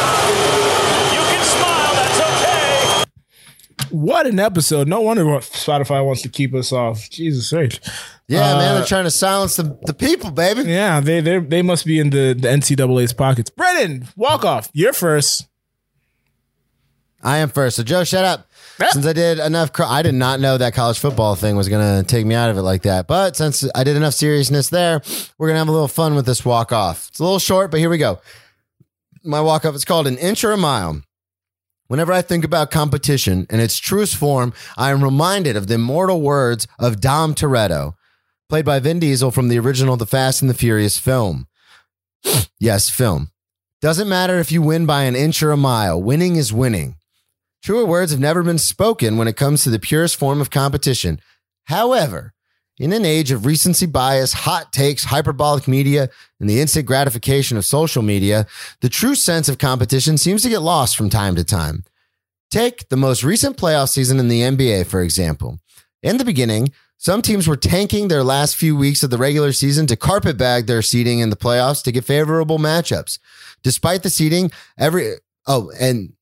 [SPEAKER 3] You can smile. That's okay.
[SPEAKER 1] What an episode! No wonder what Spotify wants to keep us off. Jesus H.
[SPEAKER 2] Yeah,
[SPEAKER 1] Uh,
[SPEAKER 2] man, they're trying to silence the, the people, baby.
[SPEAKER 1] Yeah, they they they must be in the, the NCAA's pockets. Brennan, walk off. You're first.
[SPEAKER 2] I am first. So, Joe, shut up.
[SPEAKER 1] Yeah.
[SPEAKER 2] Since I did enough, cr- I did not know that college football thing was going to take me out of it like that. But since I did enough seriousness there, we're going to have a little fun with this walk off. It's a little short, but here we go. My walk off is called an inch or a mile. Whenever I think about competition in its truest form, I am reminded of the immortal words of Dom Toretto, played by Vin Diesel from the original The Fast and the Furious film. yes, film. Doesn't matter if you win by an inch or a mile, winning is winning. Truer words have never been spoken when it comes to the purest form of competition. However, in an age of recency bias, hot takes, hyperbolic media, and the instant gratification of social media, the true sense of competition seems to get lost from time to time. Take the most recent playoff season in the NBA, for example. In the beginning, some teams were tanking their last few weeks of the regular season to carpetbag their seeding in the playoffs to get favorable matchups. Despite the seeding, every oh, and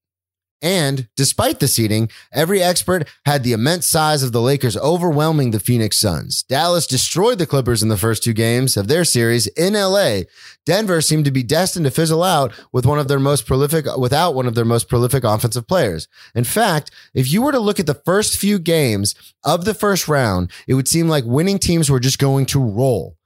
[SPEAKER 2] and despite the seeding, every expert had the immense size of the Lakers overwhelming the Phoenix Suns. Dallas destroyed the Clippers in the first two games of their series in LA. Denver seemed to be destined to fizzle out with one of their most prolific without one of their most prolific offensive players. In fact, if you were to look at the first few games of the first round, it would seem like winning teams were just going to roll.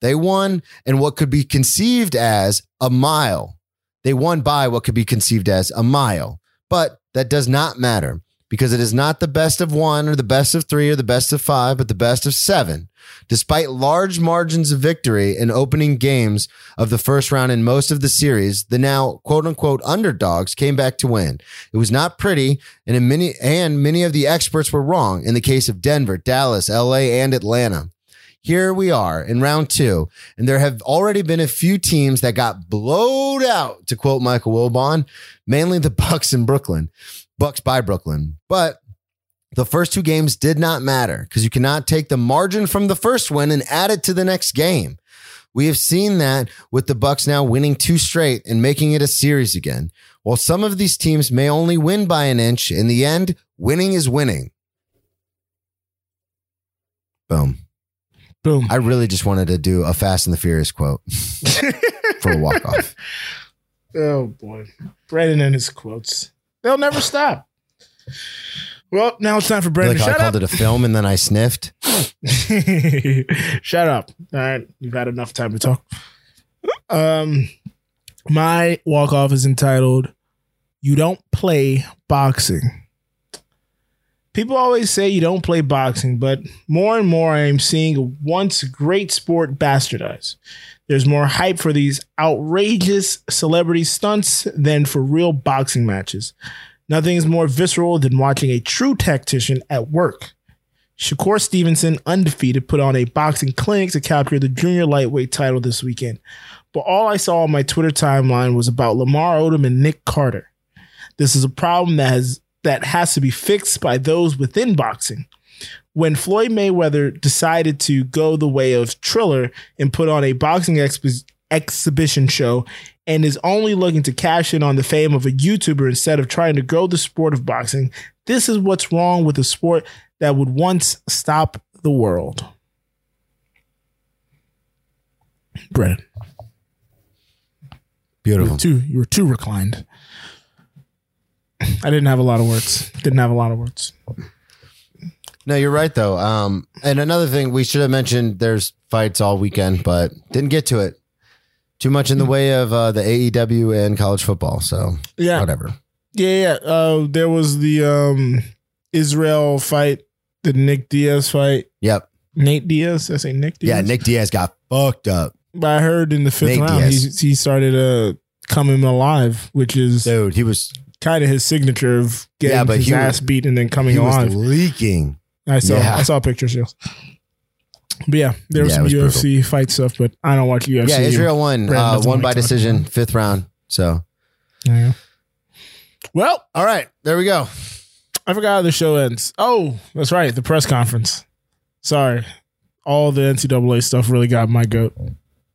[SPEAKER 2] They won in what could be conceived as a mile. They won by what could be conceived as a mile. But that does not matter because it is not the best of one or the best of three or the best of five, but the best of seven. Despite large margins of victory in opening games of the first round in most of the series, the now quote unquote underdogs came back to win. It was not pretty, and many and many of the experts were wrong in the case of Denver, Dallas, LA, and Atlanta. Here we are in round two, and there have already been a few teams that got blowed out, to quote Michael Wilbon, mainly the Bucks in Brooklyn, Bucks by Brooklyn. But the first two games did not matter because you cannot take the margin from the first win and add it to the next game. We have seen that with the Bucks now winning two straight and making it a series again. While some of these teams may only win by an inch, in the end, winning is winning. Boom.
[SPEAKER 1] Boom.
[SPEAKER 2] I really just wanted to do a Fast and the Furious quote for a walk off.
[SPEAKER 1] Oh boy, Brennan and his quotes. They'll never stop. Well, now it's time for
[SPEAKER 2] Like
[SPEAKER 1] Brendan.
[SPEAKER 2] how I
[SPEAKER 1] Shut
[SPEAKER 2] called
[SPEAKER 1] up.
[SPEAKER 2] it a film and then I sniffed.
[SPEAKER 1] Shut up. All right, you've had enough time to talk. Um, my walk off is entitled "You Don't Play Boxing." People always say you don't play boxing, but more and more I am seeing a once great sport bastardized. There's more hype for these outrageous celebrity stunts than for real boxing matches. Nothing is more visceral than watching a true tactician at work. Shakur Stevenson, undefeated, put on a boxing clinic to capture the junior lightweight title this weekend. But all I saw on my Twitter timeline was about Lamar Odom and Nick Carter. This is a problem that has that has to be fixed by those within boxing. When Floyd Mayweather decided to go the way of Triller and put on a boxing expo- exhibition show and is only looking to cash in on the fame of a YouTuber instead of trying to grow the sport of boxing, this is what's wrong with a sport that would once stop the world. Brennan, you
[SPEAKER 2] Beautiful.
[SPEAKER 1] were too you were too reclined. I didn't have a lot of words. Didn't have a lot of words.
[SPEAKER 2] No, you're right though. Um, and another thing we should have mentioned: there's fights all weekend, but didn't get to it. Too much in the way of uh, the AEW and college football. So
[SPEAKER 1] Yeah,
[SPEAKER 2] whatever.
[SPEAKER 1] yeah, yeah. Uh, there was the um, Israel fight, the Nick Diaz fight.
[SPEAKER 2] Yep.
[SPEAKER 1] Nate Diaz. I say Nick Diaz.
[SPEAKER 2] Yeah, Nick Diaz got fucked up.
[SPEAKER 1] But I heard in the fifth
[SPEAKER 2] Nate
[SPEAKER 1] round, he, he started uh, coming alive, which is
[SPEAKER 2] Dude, he was
[SPEAKER 1] kind of his signature of getting
[SPEAKER 2] Yeah, but
[SPEAKER 1] his
[SPEAKER 2] he was-
[SPEAKER 1] ass beat and then coming
[SPEAKER 2] he was leaking.
[SPEAKER 1] I saw
[SPEAKER 2] yeah.
[SPEAKER 1] I saw pictures. Yes. But yeah, there was
[SPEAKER 2] Yeah,
[SPEAKER 1] some
[SPEAKER 2] was
[SPEAKER 1] UFC fight stuff, but I don't watch UFC.
[SPEAKER 2] Yeah, Israel won.
[SPEAKER 1] Brandon
[SPEAKER 2] Uh, won by decision,
[SPEAKER 1] about
[SPEAKER 2] fifth round. So,
[SPEAKER 1] Yeah. Well,
[SPEAKER 2] all right, there we go.
[SPEAKER 1] I forgot how the show ends. Oh, that's right, the press conference. Sorry, all the NCAA stuff really got my goat.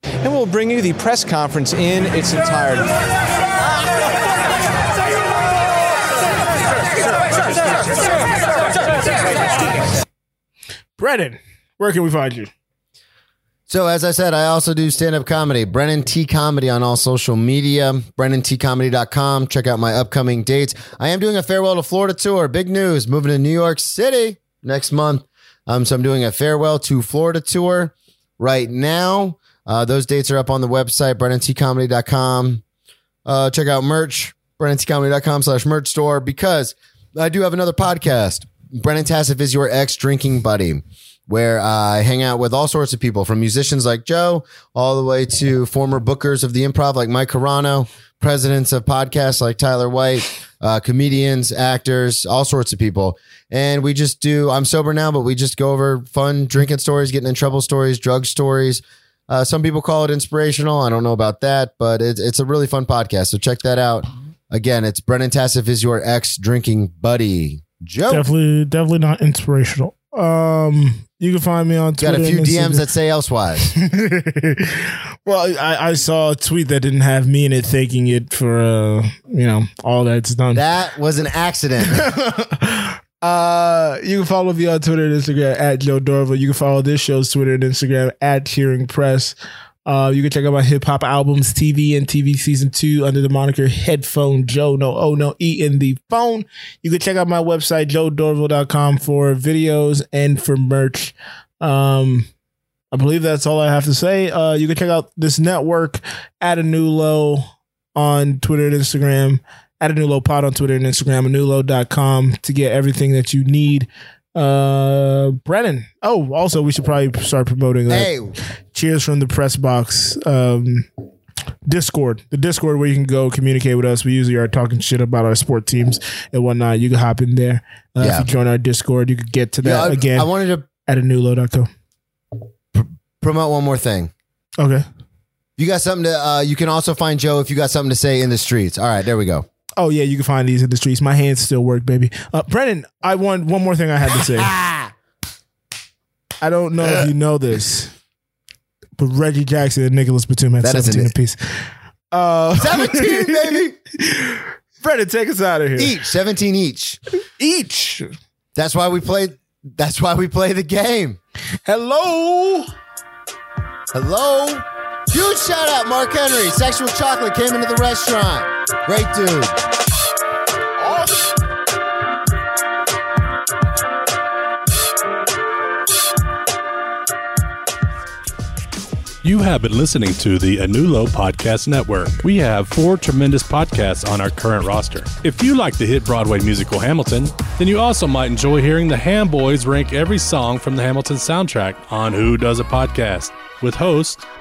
[SPEAKER 6] And we'll bring you the press conference in its entirety.
[SPEAKER 1] Brennan, where can we find you?
[SPEAKER 2] So, as I said, I also do stand up comedy. Brennan T Comedy on all social media. BrennanTComedy.com. Check out my upcoming dates. I am doing a farewell to Florida tour. Big news. Moving to New York City next month. Um, so, I'm doing a farewell to Florida tour right now. Uh, those dates are up on the website, BrennanTComedy.com. Uh, check out merch, BrennanTComedy.com slash merch store, because I do have another podcast. Brennan Tassif is your ex drinking buddy where I hang out with all sorts of people from musicians like Joe all the way to former bookers of the improv like Mike Carano, presidents of podcasts like Tyler White, uh, comedians, actors, all sorts of people. And we just do, I'm sober now, but we just go over fun drinking stories, getting in trouble stories, drug stories. Uh, some people call it inspirational. I don't know about that, but it's, it's a really fun podcast. So check that out. Again, it's Brennan Tassif is your ex drinking buddy. Joe.
[SPEAKER 1] Definitely, definitely not inspirational. Um, you can find me on
[SPEAKER 2] Got
[SPEAKER 1] Twitter.
[SPEAKER 2] a few DMs that say elsewise.
[SPEAKER 1] well, I, I saw a tweet that didn't have me in it, thanking it for uh, you know all that's done.
[SPEAKER 2] That was an accident.
[SPEAKER 1] Uh, you can follow me on Twitter and Instagram at Joe Dorval. You can follow this show's Twitter and Instagram at Hearing Press. Uh, you can check out my hip hop albums, TV and TV season two under the moniker Headphone Joe. No oh no E in the phone. You can check out my website, joedorval.com for videos and for merch. Um, I believe that's all I have to say. Uh, you can check out this network at a new low on Twitter and Instagram, at a new low pod on Twitter and Instagram, anewlow.com to get everything that you need. Uh, Brennan. Oh, also, we should probably start promoting that.
[SPEAKER 2] hey,
[SPEAKER 1] Cheers from the press box. Um, Discord, the Discord where you can go communicate with us. We usually are talking shit about our sport teams and whatnot. You can hop in there. Uh,
[SPEAKER 2] Yeah.
[SPEAKER 1] If you join our Discord, you could get to
[SPEAKER 2] yeah,
[SPEAKER 1] that
[SPEAKER 2] I,
[SPEAKER 1] again
[SPEAKER 2] I wanted to
[SPEAKER 1] at anewlow.com.
[SPEAKER 2] promote one more thing.
[SPEAKER 1] Okay.
[SPEAKER 2] You got something to, uh, you can also find Joe if you got something to say in the streets. All right, there we go.
[SPEAKER 1] Oh yeah, you can find these in the streets. My hands still work, baby. Uh, Brennan, I want one more thing I had to say. I don't know if you know this, but Reggie Jackson and Nicolas Batum had
[SPEAKER 2] That isn't
[SPEAKER 1] 17
[SPEAKER 2] it.
[SPEAKER 1] apiece. Uh,
[SPEAKER 2] 17, baby.
[SPEAKER 1] Brennan, take us out of here.
[SPEAKER 2] Each, 17 each.
[SPEAKER 1] Each.
[SPEAKER 2] That's why we play, that's why we play the game.
[SPEAKER 1] Hello.
[SPEAKER 2] Hello? Huge shout out, Mark Henry. Sexual Chocolate came into the restaurant. Great dude.
[SPEAKER 7] You have been listening to the A New Low Podcast Network. We have four tremendous podcasts on our current roster. If you like the hit Broadway musical Hamilton, then you also might enjoy hearing the Ham Boys rank every song from the Hamilton soundtrack on Who Does a Podcast with hosts